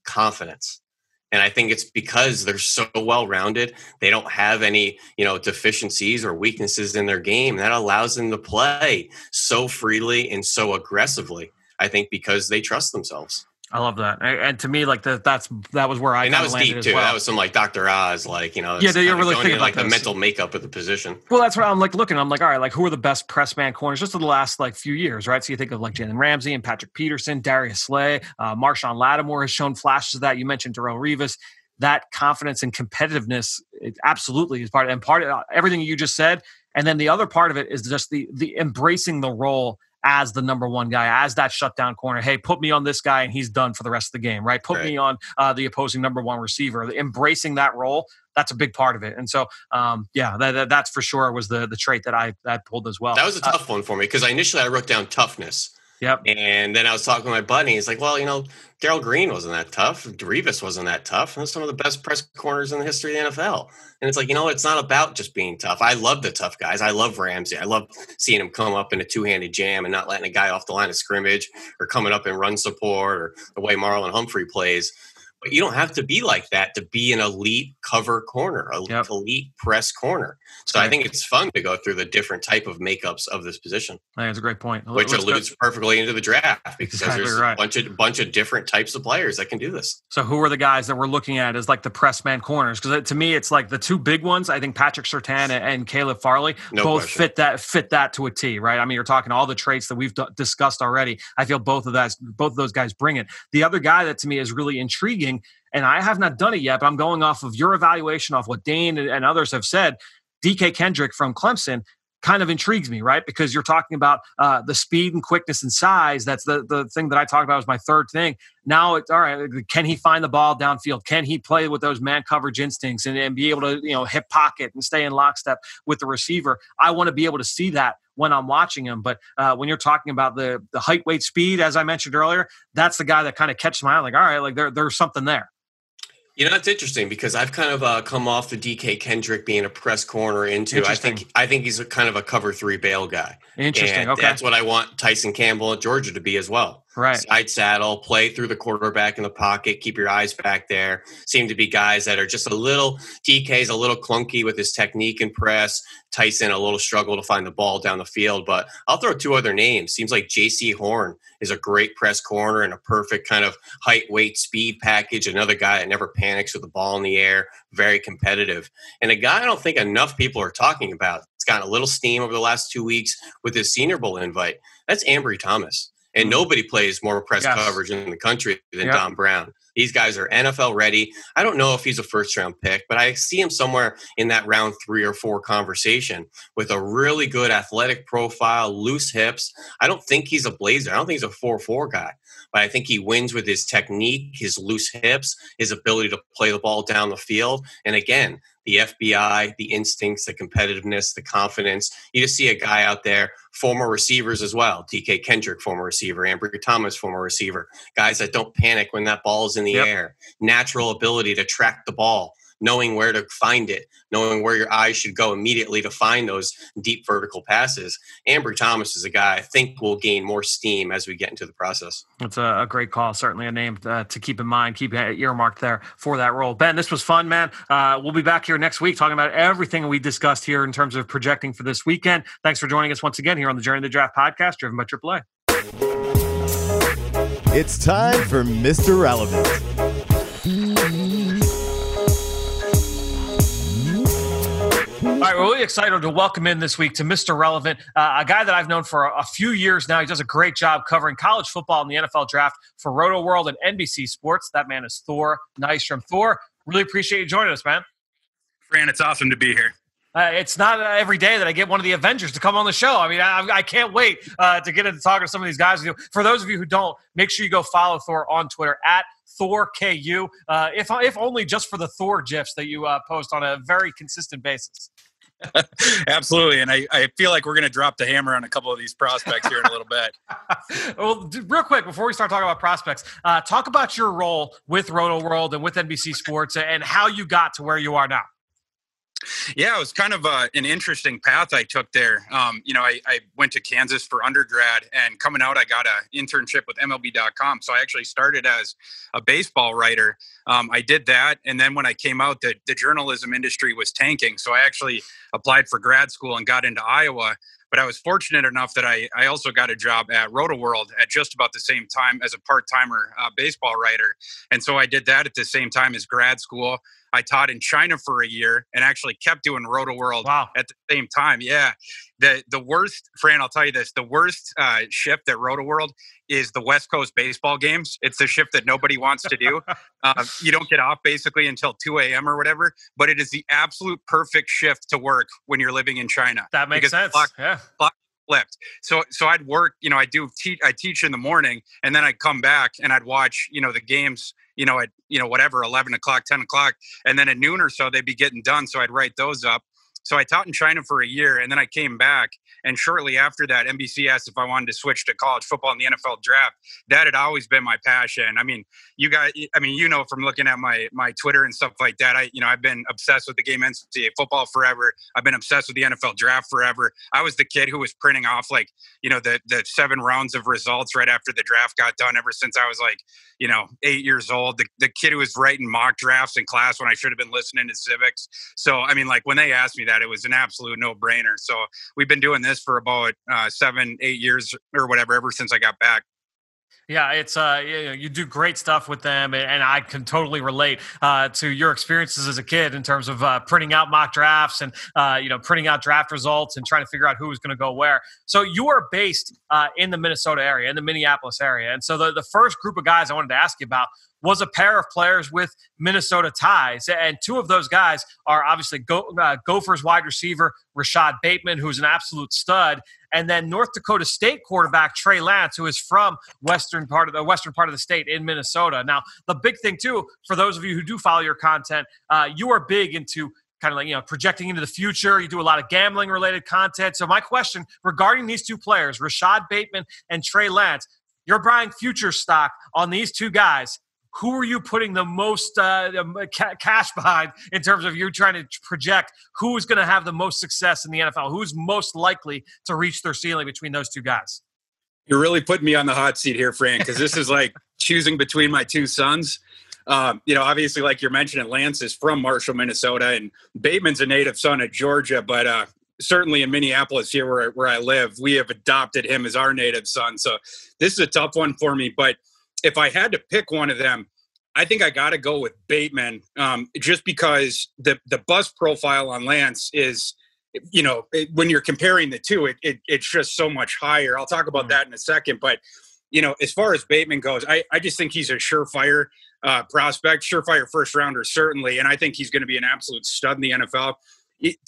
Confidence. And I think it's because they're so well rounded. They don't have any, you know, deficiencies or weaknesses in their game. That allows them to play so freely and so aggressively. I think because they trust themselves. I love that, and to me, like that, that's that was where I and that was deep too. Well. That was some like Dr. Oz, like you know, yeah, you're really thinking about like the mental makeup of the position. Well, that's what I'm like looking. I'm like, all right, like who are the best press man corners just in the last like few years, right? So you think of like Jalen Ramsey and Patrick Peterson, Darius Slay, uh, Marshon Lattimore has shown flashes of that. You mentioned Darrelle Revis. That confidence and competitiveness, it absolutely is part of, and part of uh, everything you just said. And then the other part of it is just the the embracing the role as the number one guy, as that shutdown corner. Hey, put me on this guy and he's done for the rest of the game, right? Put right. me on uh, the opposing number one receiver. Embracing that role, that's a big part of it. And so, um, yeah, that, that, that's for sure was the the trait that I that pulled as well. That was a uh, tough uh, one for me because initially I wrote down toughness. Yep. And then I was talking to my buddy. He's like, well, you know, Darrell Green wasn't that tough. Revis wasn't that tough. And some of the best press corners in the history of the NFL. And it's like, you know, it's not about just being tough. I love the tough guys. I love Ramsey. I love seeing him come up in a two handed jam and not letting a guy off the line of scrimmage or coming up in run support or the way Marlon Humphrey plays. But you don't have to be like that to be an elite cover corner, a yep. elite press corner. So right. I think it's fun to go through the different type of makeups of this position. I think that's a great point. Which Let's alludes go. perfectly into the draft because exactly there's right. a bunch of bunch of different types of players that can do this. So who are the guys that we're looking at as like the press man corners? Because uh, to me, it's like the two big ones. I think Patrick Surtain and Caleb Farley no both question. fit that fit that to a T. Right? I mean, you're talking all the traits that we've d- discussed already. I feel both of that both of those guys bring it. The other guy that to me is really intriguing and I have not done it yet, but I'm going off of your evaluation of what Dane and others have said. DK Kendrick from Clemson kind of intrigues me, right? Because you're talking about uh, the speed and quickness and size. That's the the thing that I talked about was my third thing. Now it's all right. Can he find the ball downfield? Can he play with those man coverage instincts and, and be able to you know hit pocket and stay in lockstep with the receiver? I want to be able to see that when I'm watching him. But uh, when you're talking about the the height, weight, speed, as I mentioned earlier, that's the guy that kind of catches my eye. Like, all right, like there, there's something there. You know, it's interesting because I've kind of uh, come off the DK Kendrick being a press corner into. I think I think he's a kind of a cover three bail guy. Interesting. And okay, that's what I want Tyson Campbell at Georgia to be as well. Right. Side saddle, play through the quarterback in the pocket, keep your eyes back there. Seem to be guys that are just a little DK's a little clunky with his technique and press. Tyson a little struggle to find the ball down the field. But I'll throw two other names. Seems like Jaycee Horn is a great press corner and a perfect kind of height, weight, speed package. Another guy that never panics with the ball in the air, very competitive. And a guy I don't think enough people are talking about. It's gotten a little steam over the last two weeks with his Senior Bowl invite. That's Ambry Thomas. And mm. nobody plays more press yes. coverage in the country than yep. Don Brown. These guys are NFL ready. I don't know if he's a first round pick, but I see him somewhere in that round three or four conversation with a really good athletic profile, loose hips. I don't think he's a blazer. I don't think he's a 4 4 guy, but I think he wins with his technique, his loose hips, his ability to play the ball down the field. And again, the FBI, the instincts, the competitiveness, the confidence. You just see a guy out there, former receivers as well. DK Kendrick, former receiver. Ambry Thomas, former receiver. Guys that don't panic when that ball is in the yep. air. Natural ability to track the ball knowing where to find it, knowing where your eyes should go immediately to find those deep vertical passes. Ambry Thomas is a guy I think will gain more steam as we get into the process. It's a, a great call, certainly a name uh, to keep in mind, keep earmarked there for that role. Ben, this was fun, man. Uh, we'll be back here next week talking about everything we discussed here in terms of projecting for this weekend. Thanks for joining us once again here on the Journey to the Draft podcast, driven by AAA. It's time for Mr. Relevant. All right, we're really excited to welcome in this week to Mr. Relevant, uh, a guy that I've known for a, a, few years now. He does a great job covering college football and the NFL draft for Rotoworld and NBC Sports. That man is Thor Nystrom. Thor, really appreciate you joining us, man. Fran, it's awesome to be here. Uh, it's not uh, every day that I get one of the Avengers to come on the show. I mean, I, I can't wait uh, to get into talking to some of these guys. For those of you who don't, make sure you go follow Thor on Twitter at ThorKU, uh, if, if only just for the Thor GIFs that you uh, post on a very consistent basis. *laughs* Absolutely. And I, I feel like we're going to drop the hammer on a couple of these prospects here in a little bit. *laughs* well, real quick, before we start talking about prospects, uh, talk about your role with Rotoworld and with NBC Sports and how you got to where you are now. Yeah, it was kind of uh, an interesting path I took there. Um, you know, I, I, went to Kansas for undergrad, and coming out, I got an internship with MLB.com. So I actually started as a baseball writer. Um, I did that, and then when I came out, the, the journalism industry was tanking. So I actually applied for grad school and got into Iowa. But I was fortunate enough that I, I also got a job at Rotoworld at just about the same time as a part timer uh, baseball writer. And so I did that at the same time as grad school. I taught in China for a year and actually kept doing Rotoworld wow. at the same time. Yeah. The the worst, Fran, I'll tell you this, the worst uh, shift at Rotoworld is the West Coast baseball games. It's the shift that nobody wants to do. uh, *laughs* you don't get off basically until 2 a.m. or whatever, but it is the absolute perfect shift to work when you're living in China. That makes sense. Clock, yeah. Clock flipped. So so I'd work, you know, I do teach I teach in the morning and then I'd come back and I'd watch, you know, the games, you know, at you know, whatever, eleven o'clock, ten o'clock. And then at noon or so they'd be getting done. So I'd write those up. So I taught in China for a year and then I came back. And shortly after that, NBC asked if I wanted to switch to college football in the NFL draft. That had always been my passion. I mean, you guys, I mean, you know, from looking at my my Twitter and stuff like that, I, you know, I've been obsessed with the game NCAA football forever. I've been obsessed with the NFL draft forever. I was the kid who was printing off like, you know, the the seven rounds of results right after the draft got done ever since I was like, you know, eight years old. The, the kid who was writing mock drafts in class when I should have been listening to civics. So, I mean, like when they asked me that, it was an absolute no brainer. So we've been doing this for about uh, seven, eight years or whatever, ever since I got back. Yeah, it's uh, you, you, do great stuff with them, and I can totally relate uh, to your experiences as a kid in terms of uh, printing out mock drafts and uh, you know printing out draft results and trying to figure out who was going to go where. So you are based uh, in the Minnesota area, in the Minneapolis area, and so the the first group of guys I wanted to ask you about was a pair of players with Minnesota ties. And two of those guys are obviously Go, uh, Gophers wide receiver Rashod Bateman, who's an absolute stud, and then North Dakota State quarterback Trey Lance, who is from western part of the western part of the state in Minnesota. Now, the big thing too, for those of you who do follow your content, uh, you are big into kind of like you know projecting into the future you do a lot of gambling related content so my question regarding these two players Rashod bateman and trey lance you're buying future stock on these two guys who are you putting the most uh, cash behind in terms of you trying to project who's going to have the most success in the NFL? Who's most likely to reach their ceiling between those two guys? You're really putting me on the hot seat here, Frank, because this is *laughs* like choosing between my two sons. Um, you know, obviously, like you're mentioning, Lance is from Marshall, Minnesota, and Bateman's a native son of Georgia, but uh, certainly in Minneapolis, here where, where I live, we have adopted him as our native son. So this is a tough one for me, but – if I had to pick one of them, I think I got to go with Bateman, um, just because the the bus profile on Lance is, you know, it, when you're comparing the two, it, it, it's just so much higher. I'll talk about mm. that in a second, but you know, as far as Bateman goes, I I just think he's a surefire uh, prospect, surefire first rounder certainly, and I think he's going to be an absolute stud in the NFL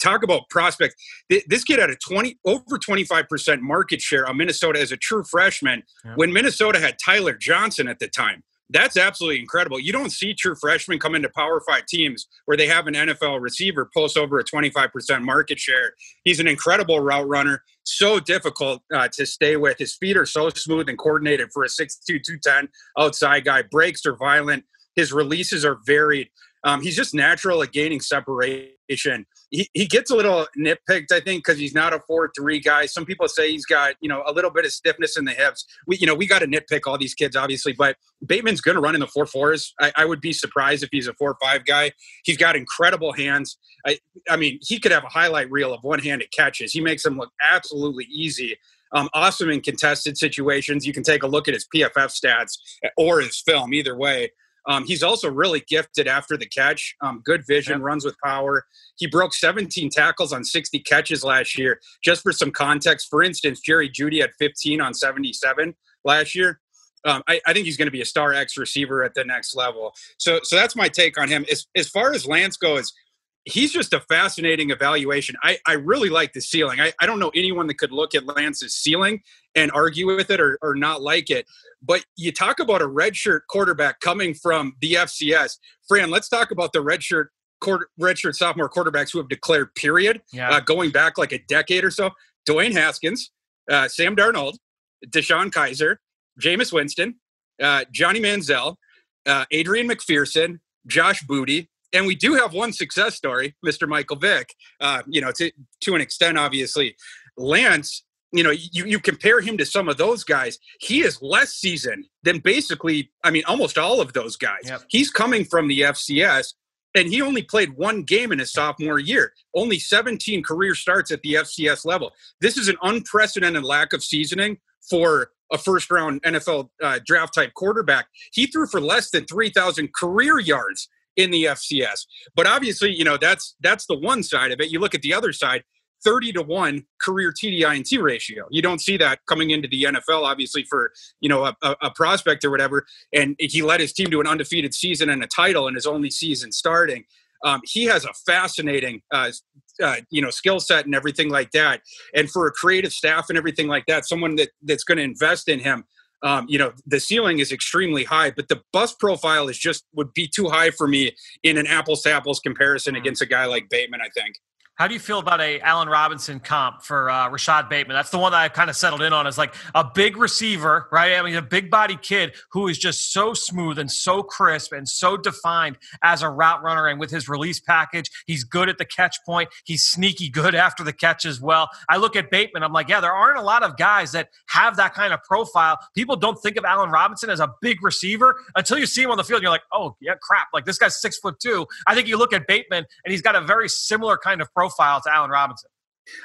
talk about prospect. This kid had a 20 over 25% market share on Minnesota as a true freshman yeah. when Minnesota had Tyler Johnson at the time. That's absolutely incredible. You don't see true freshmen come into Power Five teams where they have an NFL receiver post over a 25% market share. He's an incredible route runner, so difficult uh, to stay with. His feet are so smooth and coordinated for a 6'2, 210 outside guy. Breaks are violent. His releases are varied. Um, he's just natural at gaining separation. He, he gets a little nitpicked, I think, because he's not a four-three guy. Some people say he's got you know a little bit of stiffness in the hips. We you know we got to nitpick all these kids, obviously, but Bateman's going to run in the four fours. I, I would be surprised if he's a four-five guy. He's got incredible hands. I I mean, he could have a highlight reel of one-handed catches. He makes them look absolutely easy. Um, awesome in contested situations. You can take a look at his PFF stats or his film, either way. Um, he's also really gifted after the catch. Um, good vision, yeah. runs with power. He broke 17 tackles on 60 catches last year. Just for some context, for instance, Jerry Jeudy had 15 on 77 last year. Um, I, I, think he's going to be a star X receiver at the next level. So, so that's my take on him. As, as far as Lance goes, he's just a fascinating evaluation. I, I really like the ceiling. I, I don't know anyone that could look at Lance's ceiling and argue with it or, or not like it. But you talk about a redshirt quarterback coming from the FCS. Fran, let's talk about the redshirt quarter, redshirt sophomore quarterbacks who have declared period yeah. uh, going back like a decade or so. Dwayne Haskins, uh, Sam Darnold, DeShone Kizer, Jameis Winston, uh, Johnny Manziel, uh, Adrian McPherson, Josh Booty, and we do have one success story, Mr. Michael Vick. Uh, you know, to to an extent, obviously, Lance. You know, you, you compare him to some of those guys. He is less seasoned than basically, I mean, almost all of those guys. Yep. He's coming from the FCS, and he only played one game in his sophomore year. Only 17 career starts at the FCS level. This is an unprecedented lack of seasoning for a first round NFL uh, draft type quarterback. He threw for less than 3,000 career yards in the FCS. But obviously, you know, that's that's the one side of it. You look at the other side, 30 to 1 career TDI ratio. You don't see that coming into the NFL, obviously, for, you know, a, a, prospect or whatever. And he led his team to an undefeated season and a title in his only season starting. Um, he has a fascinating, uh, uh, you know, skill set and everything like that. And for a creative staff and everything like that, someone that, that's going to invest in him, um, you know the ceiling is extremely high but the bus profile is just would be too high for me in an apples to apples comparison mm. against a guy like bateman i think How do you feel about a Allen Robinson comp for uh, Rashod Bateman? That's the one that I've kind of settled in on. Is like a big receiver, right? I mean, a big body kid who is just so smooth and so crisp and so defined as a route runner. And with his release package, he's good at the catch point. He's sneaky good *laughs* after the catch as well. I look at Bateman. I'm like, yeah, there aren't a lot of guys that have that kind of profile. People don't think of Allen Robinson as a big receiver until you see him on the field. You're like, oh yeah, crap! Like this guy's six foot two. I think you look at Bateman and he's got a very similar kind of profile profile to Allen Robinson.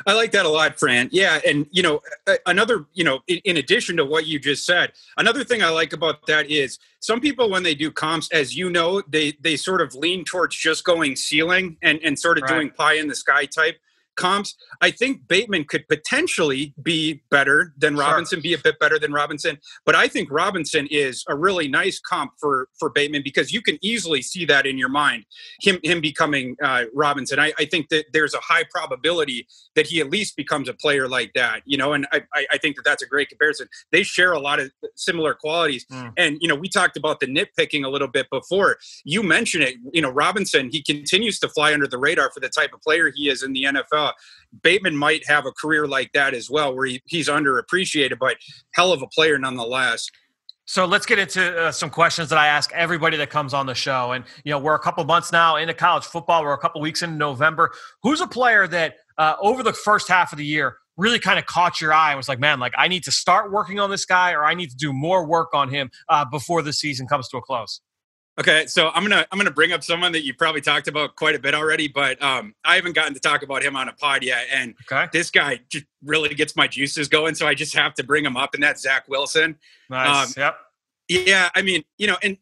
I like that a lot, Fran. Yeah, and you know, another, you know, in, in, addition to what you just said, another thing I like about that is some people when they do comps, as you know, they they sort of lean towards just going ceiling and and sort of right. doing pie in the sky type comps. I think Bateman could potentially be better than Robinson, sure. be a bit better than Robinson. But I think Robinson is a really nice comp for for Bateman because you can easily see that in your mind, him him becoming uh, Robinson. I, I think that there's a high probability that he at least becomes a player like that. You know, and I I think that that's a great comparison. They share a lot of similar qualities. Mm. And you know, we talked about the nitpicking a little bit before. You mentioned it. You know, Robinson he continues to fly under the radar for the type of player he is in the NFL. Bateman might have a career like that as well, where he, he's underappreciated, but hell of a player nonetheless. So let's get into uh, some questions that I ask everybody that comes on the show. And, you know, we're a couple months now into college football. We're a couple weeks into November. Who's a player that uh, over the first half of the year really kind of caught your eye and was like, man, like I need to start working on this guy or I need to do more work on him uh, before the season comes to a close? Okay, so I'm gonna I'm gonna bring up someone that you probably talked about quite a bit already, but um, I haven't gotten to talk about him on a pod yet, and okay. this guy just really gets my juices going, so I just have to bring him up, and that's Zach Wilson. Nice. Um, yep. Yeah, I mean, you know, and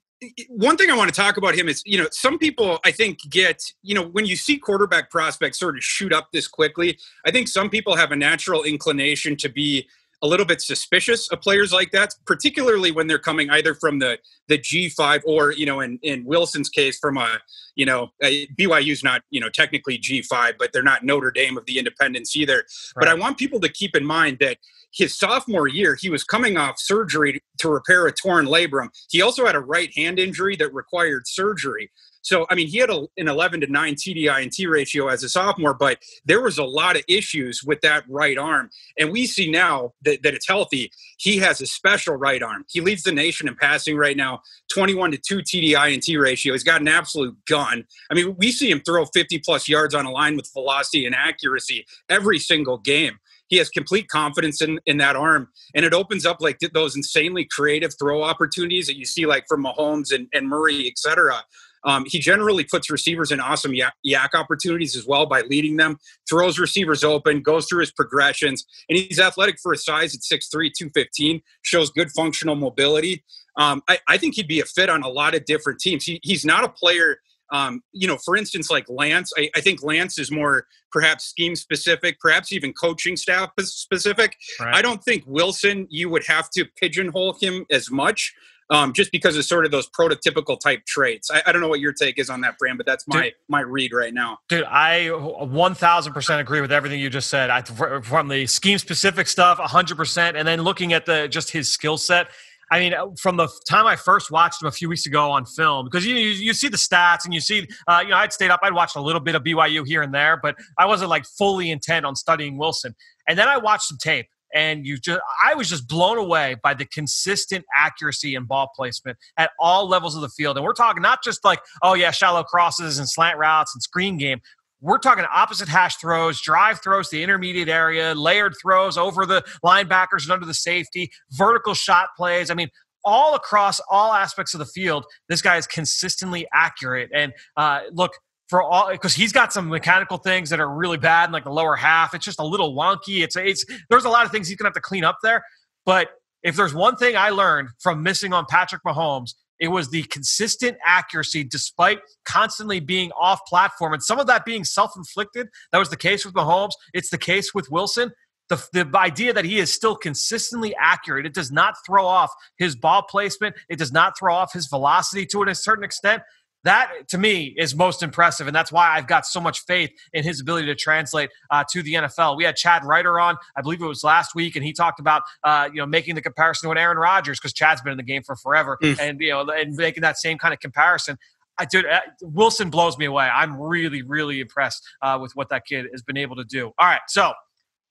one thing I want to talk about him is, you know, some people I think get, you know, when you see quarterback prospects sort of shoot up this quickly, I think some people have a natural inclination to be a little bit suspicious of players like that, particularly when they're coming either from the the G5 or you know, in in Wilson's case, from a you know a, BYU's not you know technically G5, but they're not Notre Dame of the Independents either. Right. But I want people to keep in mind that his sophomore year, he was coming off surgery to repair a torn labrum. He also had a right hand injury that required surgery. So, I mean, he had a, an 11 to 9 TDI and T ratio as a sophomore, but there was a lot of issues with that right arm. And we see now that, that it's healthy. He has a special right arm. He leads the nation in passing right now, 21 to 2 TDI and T ratio. He's got an absolute gun. I mean, we see him throw 50 plus yards on a line with velocity and accuracy every single game he has complete confidence in in that arm, and it opens up like those insanely creative throw opportunities that you see like from Mahomes and, and Murray, et cetera. Um, he generally puts receivers in awesome yak, YAC opportunities as well by leading them, throws receivers open, goes through his progressions, and he's athletic for his size at 6'3, 215, shows good functional mobility. Um, I, I, think he'd be a fit on a lot of different teams. He, he's not a player, um, you know, for instance, like Lance. I, I, think Lance is more perhaps scheme specific, perhaps even coaching staff specific. Right. I don't think Wilson, you would have to pigeonhole him as much um, just because of sort of those prototypical type traits. I, I, don't know what your take is on that, Fran, but that's my dude, my read right now. Dude, I 1000% agree with everything you just said. I, from the scheme specific stuff, 100%, and then looking at the just his skill set. I mean, from the time I first watched him a few weeks ago on film, because you you, you see the stats and you see, uh, you know, I'd stayed up, I'd watched a little bit of BYU here and there, but I wasn't like fully intent on studying Wilson. And then I watched some tape, and you just I was just blown away by the consistent accuracy and ball placement at all levels of the field. And we're talking not just like, oh yeah, shallow crosses and slant routes and screen game. We're talking opposite hash throws, drive throws the intermediate area, layered throws over the linebackers and under the safety, vertical shot plays. I mean, all across all aspects of the field, this guy is consistently accurate. And uh, look, for all because he's got some mechanical things that are really bad in like the lower half. It's just a little wonky. It's it's there's a lot of things he's gonna have to clean up there. But if there's one thing I learned from missing on Patrick Mahomes, it was the consistent accuracy despite constantly being off platform. And some of that being self inflicted. That was the case with Mahomes. It's the case with Wilson. The, the idea that he is still consistently accurate, it does not throw off his ball placement. It does not throw off his velocity to a certain extent that to me is most impressive, and that's why I've got so much faith in his ability to translate uh, to the NFL. We had Chad Reuter on, I believe it was last week, and he talked about uh, you know making the comparison with Aaron Rodgers because Chad's been in the game for forever, mm. and you know and making that same kind of comparison. I dude, uh, Wilson blows me away. I'm really, really impressed uh, with what that kid has been able to do. All right, so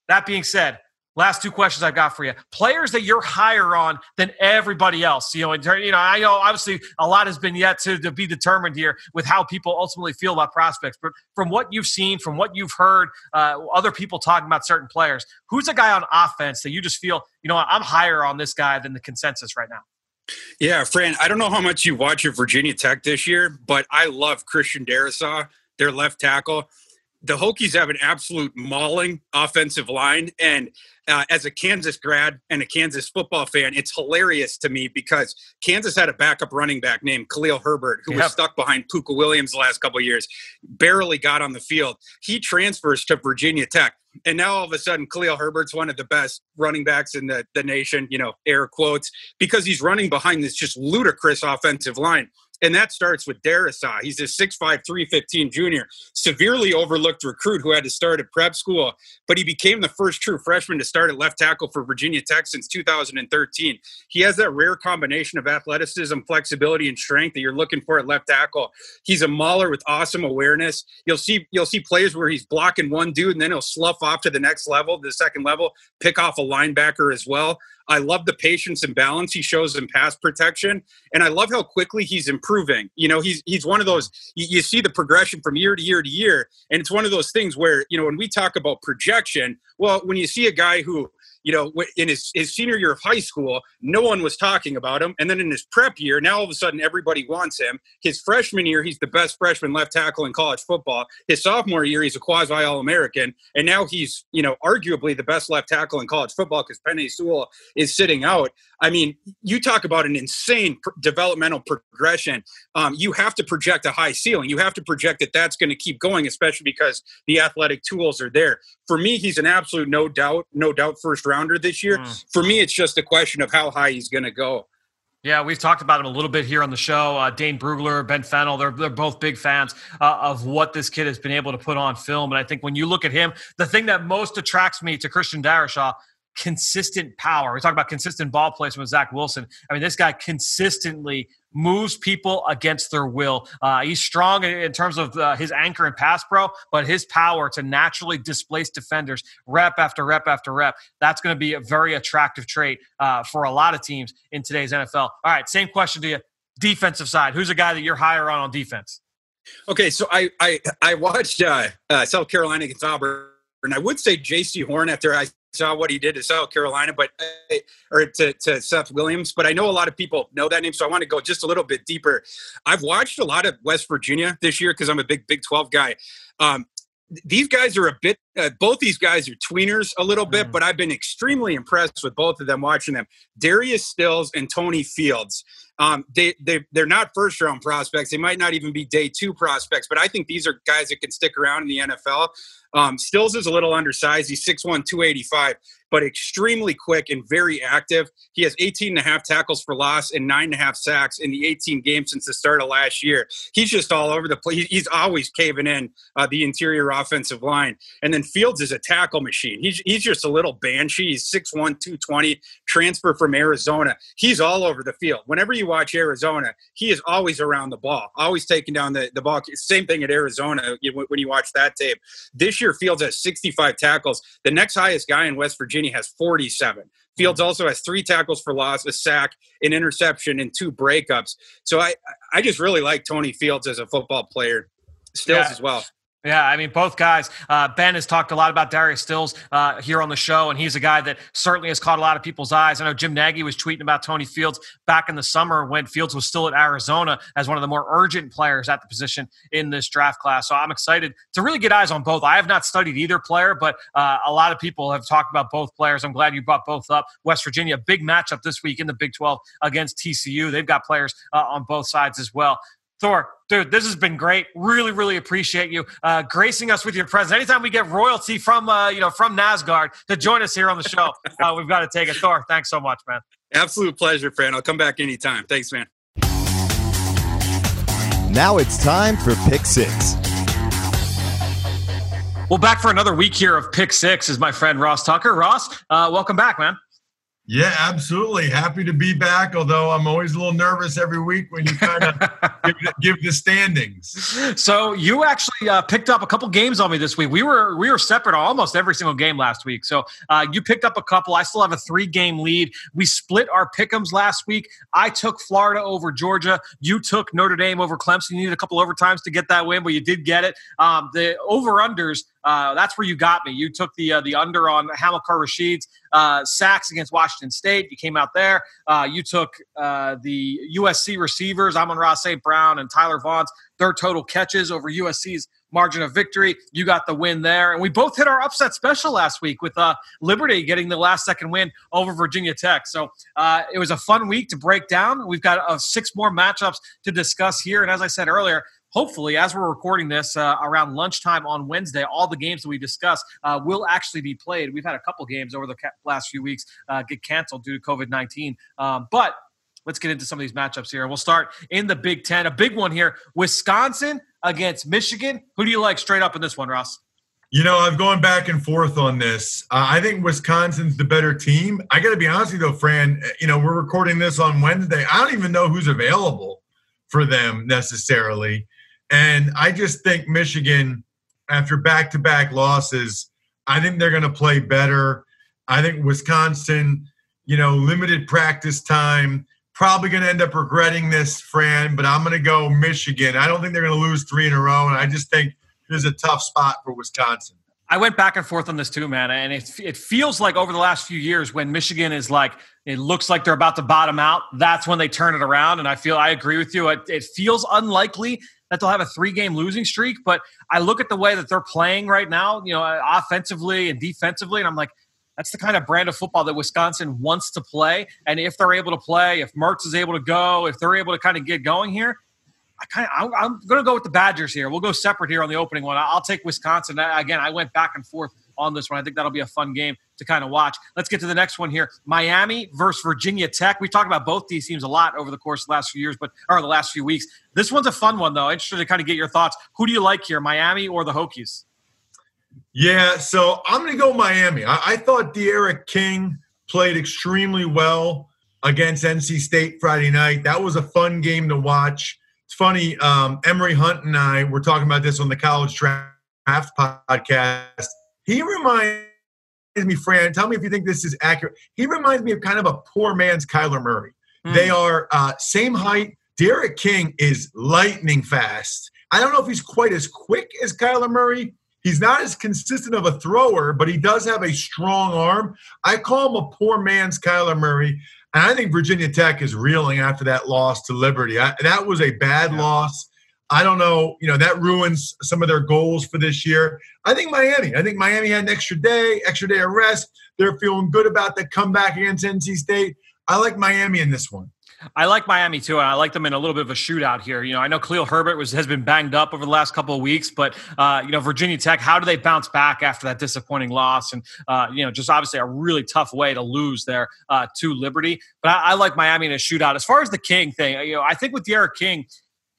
that being said, last two questions I've got for you. Players that you're higher on than everybody else. You know, in turn, you know, I know obviously a lot has been yet to, to be determined here with how people ultimately feel about prospects. But from what you've seen, from what you've heard, uh, other people talking about certain players, who's a guy on offense that you just feel, you know, I'm higher on this guy than the consensus right now? Yeah, Fran, I don't know how much you watch at Virginia Tech this year, but I love Christian Darrisaw, their left tackle. The Hokies have an absolute mauling offensive line. And uh, as a Kansas grad and a Kansas football fan, it's hilarious to me because Kansas had a backup running back named Khalil Herbert who yep. was stuck behind Pooka Williams the last couple years, barely got on the field. He transfers to Virginia Tech. And now all of a sudden, Khalil Herbert's one of the best running backs in the, the nation, you know, air quotes, because he's running behind this just ludicrous offensive line. And that starts with Darrisaw. He's a 6'5, 315 junior, severely overlooked recruit who had to start at prep school, but he became the first true freshman to start at left tackle for Virginia Tech since 2013. He has that rare combination of athleticism, flexibility, and strength that you're looking for at left tackle. He's a mauler with awesome awareness. You'll see you'll see plays where he's blocking one dude and then he'll slough off to the next level, the second level, pick off a linebacker as well. I love the patience and balance he shows in pass protection, and I love how quickly he's improving. You know, he's he's one of those you, you, see the progression from year to year to year, and it's one of those things where you know when we talk about projection, well, when you see a guy who you know, in his, his senior year of high school, no one was talking about him. And then in his prep year, now all of a sudden everybody wants him. His freshman year, he's the best freshman left tackle in college football. His sophomore year, he's a quasi All American. And now he's, you know, arguably the best left tackle in college football because Penei Sewell is sitting out. I mean, you talk about an insane pr- developmental progression. Um, you have to project a high ceiling. You have to project that that's going to keep going, especially because the athletic tools are there. For me, he's an absolute no doubt, no doubt first rounder this year. Mm. For me, it's just a question of how high he's going to go. Yeah, we've talked about him a little bit here on the show. Uh, Dane Brugler, Ben Fennell, they're, they're both big fans uh, of what this kid has been able to put on film. And I think when you look at him, the thing that most attracts me to Christian Darrisaw consistent power. We talk about consistent ball placement with Zach Wilson. I mean, this guy consistently moves people against their will. Uh, he's strong in, terms of uh, his anchor and pass pro, but his power to naturally displace defenders rep after rep after rep, that's going to be a very attractive trait uh, for a lot of teams in today's NFL. All right, same question to you. Defensive side, who's a guy that you're higher on on defense? Okay, so I I, I watched uh, uh, South Carolina against Auburn, and I would say Jaycee Horn after I saw what he did to South Carolina, but or to, to Seth Williams. But I know a lot of people know that name, so I want to go just a little bit deeper. I've watched a lot of West Virginia this year because I'm a big Big 12 guy. Um, these guys are a bit uh, both these guys are tweeners a little bit mm. but i've been extremely impressed with both of them watching them darius stills and tony fields um, they, they, they're not first round prospects. They might not even be day two prospects, but I think these are guys that can stick around in the NFL. Um, Stills is a little undersized. He's 6'1, 285, but extremely quick and very active. He has 18 and a half tackles for loss and nine and a half sacks in the 18 games since the start of last year. He's just all over the place. He's always caving in uh, the interior offensive line. And then Fields is a tackle machine. He's, he's just a little banshee. He's 6'1, 220, transfer from Arizona. He's all over the field. Whenever you watch Arizona, he is always around the ball, always taking down the, the ball. Same thing at Arizona when you watch that tape. This year, Fields has 65 tackles. The next highest guy in West Virginia has 47. Fields also has three tackles for loss, a sack, an interception, and two breakups. So I, I just really like Tony Fields as a football player. Stills yeah. as well. Yeah, I mean, both guys. Uh, ben has talked a lot about Darius Stills uh, here on the show, and he's a guy that certainly has caught a lot of people's eyes. I know Jim Nagy was tweeting about Tony Fields back in the summer when Fields was still at Arizona as one of the more urgent players at the position in this draft class. So I'm excited to really get eyes on both. I have not studied either player, but uh, a lot of people have talked about both players. I'm glad you brought both up. West Virginia, big matchup this week in the Big 12 against TCU. They've got players uh, on both sides as well. Thor, dude, this has been great. Really, really appreciate you uh, gracing us with your presence. Anytime we get royalty from uh, you know from Asgard to join us here on the show, *laughs* uh, we've got to take it. Thor, thanks so much, man. Absolute pleasure, Fran. I'll come back anytime. Thanks, man. Now it's time for Pick Six. Well, back for another week here of Pick Six is my friend Ross Tucker. Ross, uh, welcome back, man. Yeah, absolutely. Happy to be back. Although I'm always a little nervous every week when you kind of *laughs* give, give, the standings. So you actually uh, picked up a couple games on me this week. We were we were separate on almost every single game last week. So uh, you picked up a couple. I still have a three game lead. We split our pickums last week. I took Florida over Georgia. You took Notre Dame over Clemson. You needed a couple overtimes to get that win, but you did get it. Um, the over unders uh, that's where you got me. You took the uh, the under on Hamilcar Rashed's uh, sacks against Washington State. You came out there. Uh, you took uh, the USC receivers, Amon-Ra St. Brown and Tyler Vaughns, their total catches over USC's margin of victory. You got the win there. And we both hit our upset special last week with uh, Liberty getting the last second win over Virginia Tech. So uh, it was a fun week to break down. We've got uh, six more matchups to discuss here. And as I said earlier, hopefully, as we're recording this uh, around lunchtime on Wednesday, all the games that we discuss uh, will actually be played. We've had a couple games over the last few weeks uh, get canceled due to COVID 19. Um, but let's get into some of these matchups here. We'll start in the Big Ten. A big one here Wisconsin against Michigan. Who do you like straight up in this one, Ross? You know, I've gone back and forth on this. Uh, I think Wisconsin's the better team. I got to be honest with you, though, Fran. You know, we're recording this on Wednesday. I don't even know who's available for them necessarily. And I just think Michigan, after back to back losses, I think they're going to play better. I think Wisconsin, you know, limited practice time, probably going to end up regretting this, Fran, but I'm going to go Michigan. I don't think they're going to lose three in a row. And I just think there's a tough spot for Wisconsin. I went back and forth on this too, man. And it, it feels like over the last few years when Michigan is like, it looks like they're about to bottom out, that's when they turn it around. And I feel, I agree with you. It, it feels unlikely that they'll have a three game losing streak. But I look at the way that they're playing right now, you know, offensively and defensively, and I'm like, that's the kind of brand of football that Wisconsin wants to play. And if they're able to play, if Mertz is able to go, if they're able to kind of get going here, I kind of I'm, I'm going to go with the Badgers here. We'll go separate here on the opening one. I'll take Wisconsin. Again, I went back and forth on this one. I think that'll be a fun game to kind of watch. Let's get to the next one here. Miami versus Virginia Tech. We talked about both these teams a lot over the course of the last few years, but or the last few weeks. This one's a fun one though. Interested to kind of get your thoughts. Who do you like here, Miami or the Hokies? Yeah, so I'm going to go Miami. I, I thought D'Eriq King played extremely well against NC State Friday night. That was a fun game to watch. It's funny. Um, Emory Hunt and I were talking about this on the College Draft podcast. He reminds me, Fran. Tell me if you think this is accurate. He reminds me of kind of a poor man's Kyler Murray. Mm. They are uh, same height. D'Eriq King is lightning fast. I don't know if he's quite as quick as Kyler Murray. He's not as consistent of a thrower, but he does have a strong arm. I call him a poor man's Kyler Murray. And I think Virginia Tech is reeling after that loss to Liberty. I, that was a bad yeah. loss. I don't know, you know, that ruins some of their goals for this year. I think Miami. I think Miami had an extra day, extra day of rest. They're feeling good about the comeback against NC State. I like Miami in this one. I like Miami too, and I like them in a little bit of a shootout here. You know, I know Khalil Herbert was has been banged up over the last couple of weeks, but uh, you know, Virginia Tech, how do they bounce back after that disappointing loss? And uh, you know, just obviously a really tough way to lose there uh, to Liberty. But I, I, like Miami in a shootout. As far as the King thing, you know, I think with D'Eriq King.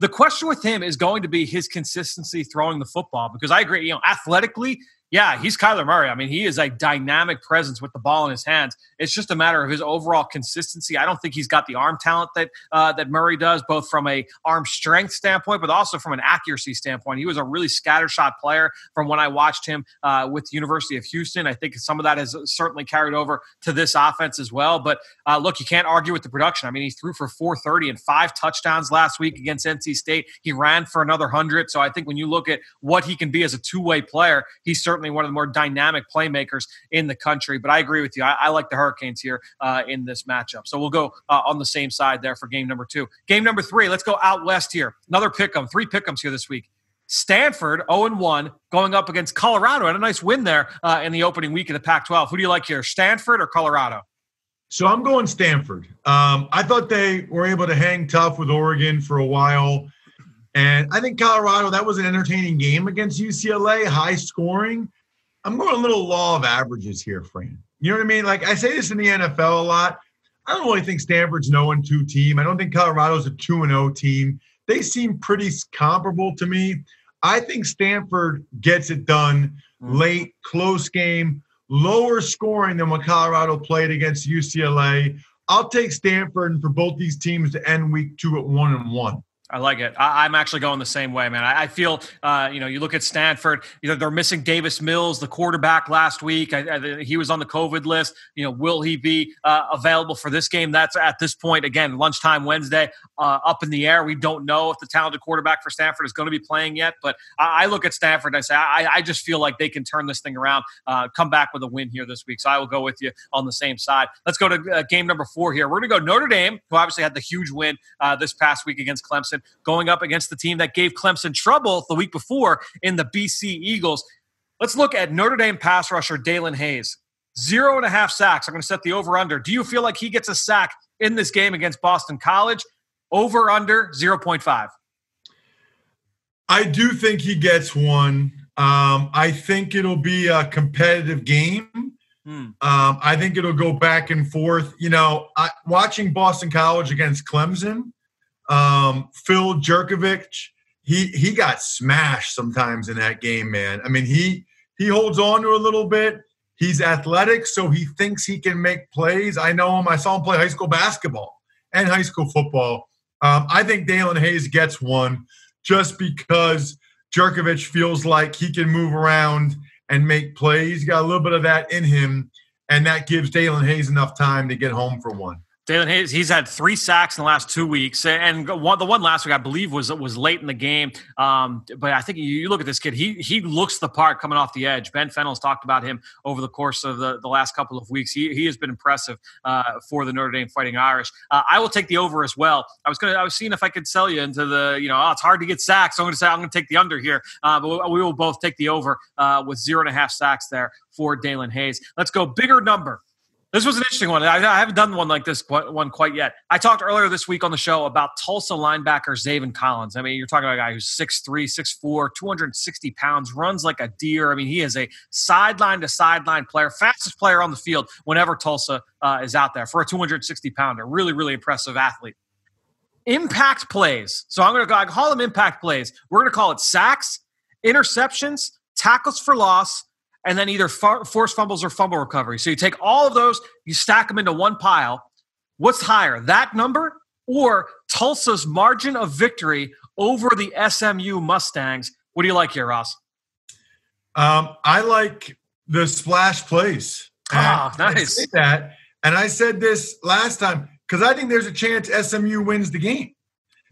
The question with him is going to be his consistency throwing the football because I agree, you know, athletically, yeah, he's Kyler Murray. I mean, he is a dynamic presence with the ball in his hands. It's just a matter of his overall consistency. I don't think he's got the arm talent that uh, that Murray does, both from a arm strength standpoint, but also from an accuracy standpoint. He was a really scattershot player from when I watched him uh, with the University of Houston. I think some of that has certainly carried over to this offense as well. But uh, look, you can't argue with the production. I mean, he threw for 430 and five touchdowns last week against NC State. He ran for another hundred. So I think when you look at what he can be as a two way player, he's certainly certainly one of the more dynamic playmakers in the country. But I agree with you. I, I like the Hurricanes here uh, in this matchup. So we'll go uh, on the same side there for game number two. Game number three, let's go out west here. Another pick 'em, three pick 'ems here this week. Stanford 0 1 going up against Colorado. Had a nice win there uh, in the opening week of the Pac 12. Who do you like here, Stanford or Colorado? So I'm going Stanford. Um, I thought they were able to hang tough with Oregon for a while. And I think Colorado, that was an entertaining game against UCLA, high scoring. I'm going a little law of averages here, Fran. You know what I mean? Like I say this in the NFL a lot. I don't really think Stanford's an 0 2 team. I don't think Colorado's a 2 and 0 team. They seem pretty comparable to me. I think Stanford gets it done mm-hmm. late, close game. lower scoring than what Colorado played against UCLA. I'll take Stanford for both these teams to end week two at one and one. I like it. I, am actually going the same way, man. I, I feel, uh, you know, you look at Stanford. You know, they're missing Davis Mills, the quarterback, last week. I, I, he was on the COVID list. You know, will he be uh, available for this game? That's at this point again, lunchtime Wednesday, uh, up in the air. We don't know if the talented quarterback for Stanford is going to be playing yet. But I, look at Stanford. and I say, I, just feel like they can turn this thing around, uh, come back with a win here this week. So I will go with you on the same side. Let's go to uh, game number four here. We're going to go Notre Dame, who obviously had the huge win uh, this past week against Clemson. Clemson, going up against the team that gave Clemson trouble the week before in the BC Eagles. Let's look at Notre Dame pass rusher Daelin Hayes. Zero and a half sacks. I'm going to set the over under. Do you feel like he gets a sack in this game against Boston College? Over under 0.5. I do think he gets one. Um, I think it'll be a competitive game. Hmm. Um, I think it'll go back and forth. You know, I, watching Boston College against Clemson, um, Phil Jurkovec, he he got smashed sometimes in that game, man. I mean, he he holds on to a little bit. He's athletic, so he thinks he can make plays. I know him. I saw him play high school basketball and high school football. Um, I think Daelin Hayes gets one just because Jurkovec feels like he can move around and make plays. He's got a little bit of that in him, and that gives Daelin Hayes enough time to get home for one. Daelin Hayes, he's had three sacks in the last two weeks, and one, the one last week I believe was was late in the game. Um, but I think you look at this kid; he he looks the part coming off the edge. Ben Fennell's talked about him over the course of the, the last couple of weeks. He, he has been impressive uh, for the Notre Dame Fighting Irish. Uh, I will take the over as well. I was gonna I was seeing if I could sell you into the you know oh, it's hard to get sacks, so I'm going to say I'm going to take the under here. Uh, but we will both take the over uh, with zero and a half sacks there for Daelin Hayes. Let's go bigger number. This was an interesting one. I, I, haven't done one like this one quite yet. I talked earlier this week on the show about Tulsa linebacker Zaven Collins. I mean, you're talking about a guy who's 6'3, 6'4, 260 pounds, runs like a deer. I mean, he is a sideline to sideline player, fastest player on the field whenever Tulsa uh, is out there for a 260 pounder. Really, really impressive athlete. Impact plays. So I'm going to call them impact plays. We're going to call it sacks, interceptions, tackles for loss, and then either force fumbles or fumble recovery. So you take all of those, you stack them into one pile. What's higher, that number or Tulsa's margin of victory over the SMU Mustangs? What do you like here, Ross? Um, I like the splash plays. Ah, nice. I that, and I said this last time because I think there's a chance SMU wins the game.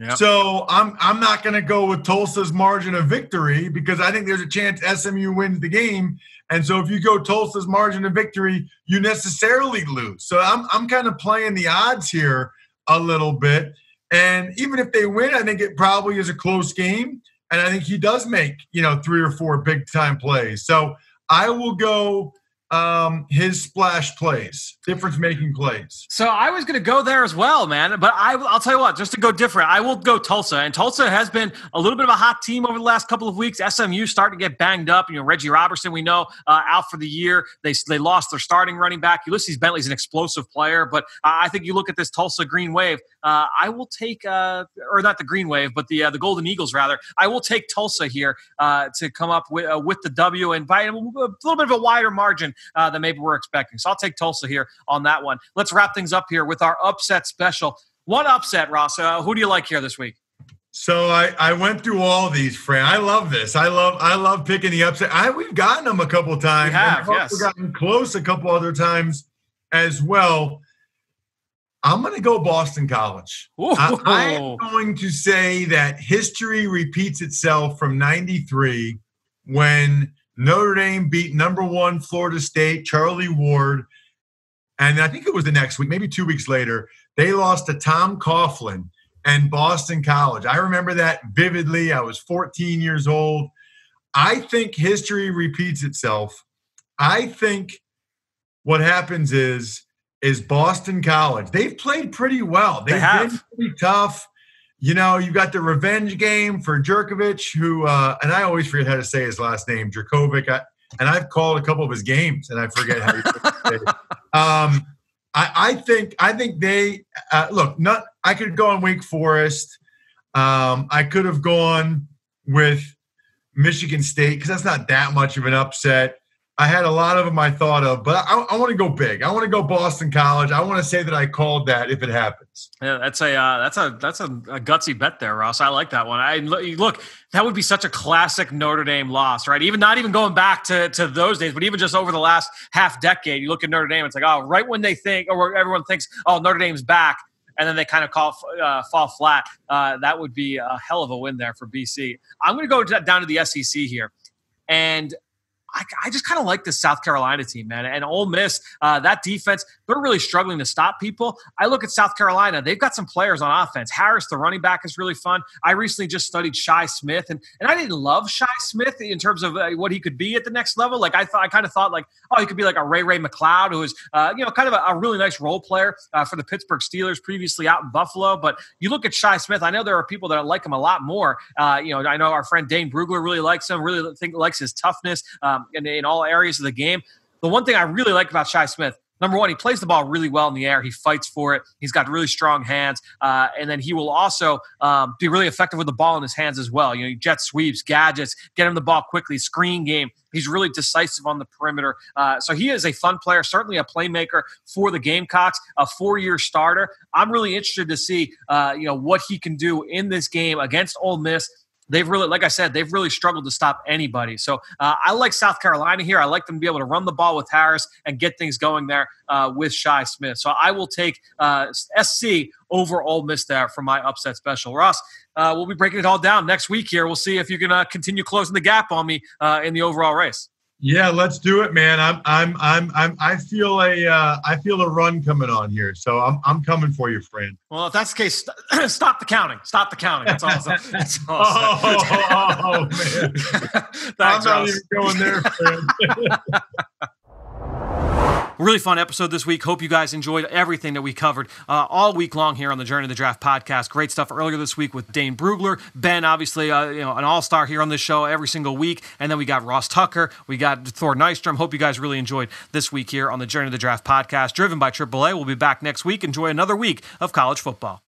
Yep. So I'm I'm not going to go with Tulsa's margin of victory because I think there's a chance SMU wins the game. And so if you go Tulsa's margin of victory, you necessarily lose. So I'm I'm kind of playing the odds here a little bit. And even if they win, I think it probably is a close game. And I think he does make, you know, three or four big time plays. So I will go um, his splash plays, difference making plays. So I was going to go there as well, man. But I, will tell you what, just to go different, I will go Tulsa. And Tulsa has been a little bit of a hot team over the last couple of weeks. SMU starting to get banged up. You know, Reggie Roberson, we know, uh, out for the year. They they lost their starting running back. Ulysses Bentley's an explosive player, but uh, I think you look at this Tulsa Green Wave. Uh, I will take, uh, or not the Green Wave, but the uh, the Golden Eagles rather. I will take Tulsa here uh, to come up with with the W and by a little bit of a wider margin uh, than maybe we're expecting. So I'll take Tulsa here on that one. Let's wrap things up here with our upset special. One upset, Ross. Uh, who do you like here this week? So I, I went through all these, Fran. I love this. I love I love picking the upset. I we've gotten them a couple times. We have, yes. gotten close a couple other times as well. I'm going to go Boston College. I, am going to say that history repeats itself from '93 when Notre Dame beat number one Florida State, Charlie Ward. And I think it was the next week, maybe two weeks later, they lost to Tom Coughlin and Boston College. I remember that vividly. I was 14 years old. I think history repeats itself. I think what happens is is Boston College. They've played pretty well. They've they been pretty tough you know, you got the revenge game for Jurkovec, who, uh, and I always forget how to say his last name, Jerkovic. I, and I've called a couple of his games, and I forget how you say it. Um, I, I, think I think they uh, look. Not I could go on Wake Forest. Um, I could have gone with Michigan State because that's not that much of an upset. I had a lot of them I thought of, but I, I want to go big. I want to go Boston College. I want to say that I called that if it happens. Yeah, that's a uh, that's a that's a, a, gutsy bet there, Ross. I like that one. I look, that would be such a classic Notre Dame loss, right? Even not even going back to to those days, but even just over the last half decade, you look at Notre Dame. It's like, oh, right when they think or everyone thinks, oh, Notre Dame's back and then they kind of call, uh, fall flat. Uh, that would be a hell of a win there for BC. I'm going to go down to the SEC here. And I, I just kind of like the South Carolina team, man. And Ole Miss, uh, that defense, they're really struggling to stop people. I look at South Carolina; they've got some players on offense. Harris, the running back, is really fun. I recently just studied Shi Smith, and and I didn't love Shi Smith in terms of uh, what he could be at the next level. Like I thought, I kind of thought like, oh, he could be like a Ray Ray McCloud, who is uh, you know kind of a, a, really nice role player uh, for the Pittsburgh Steelers previously out in Buffalo. But you look at Shi Smith, I know there are people that like him a lot more. Uh, you know, I know our friend Dane Brugler really likes him, really think likes his toughness um, in, in all areas of the game. The one thing I really like about Shi Smith, number one, he plays the ball really well in the air. He fights for it. He's got really strong hands, uh, and then he will also um, be really effective with the ball in his hands as well. You know, jet sweeps, gadgets, get him the ball quickly, screen game. He's really decisive on the perimeter. Uh, so he is a fun player, certainly a playmaker for the Gamecocks, a four-year starter. I'm really interested to see, uh, you know, what he can do in this game against Ole Miss they've really, like I said, they've really struggled to stop anybody. So uh, I like South Carolina here. I like them to be able to run the ball with Harris and get things going there uh, with Shi Smith. So I will take uh, SC over Ole Miss there for my upset special. Ross, uh, we'll be breaking it all down next week here. We'll see if you can uh, continue closing the gap on me uh, in the overall race. Yeah, let's do it, man. I'm, I'm, I'm, I'm I feel a, uh, I feel a run coming on here, so I'm, I'm coming for you, friend. Well, if that's the case, st- *clears throat* stop the counting. Stop the counting. That's all. *laughs* That's all. oh, oh, man. *laughs* Thanks, I'm not Ross. even going there, friend. *laughs* Really fun episode this week. Hope you guys enjoyed everything that we covered uh, all week long here on the Journey to the Draft podcast. Great stuff earlier this week with Dane Brugler, Ben, obviously, uh, you know, an all star here on this show every single week, and then we got Ross Tucker, we got Thor Nystrom. Hope you guys really enjoyed this week here on the Journey to the Draft podcast, driven by AAA. We'll be back next week. Enjoy another week of college football.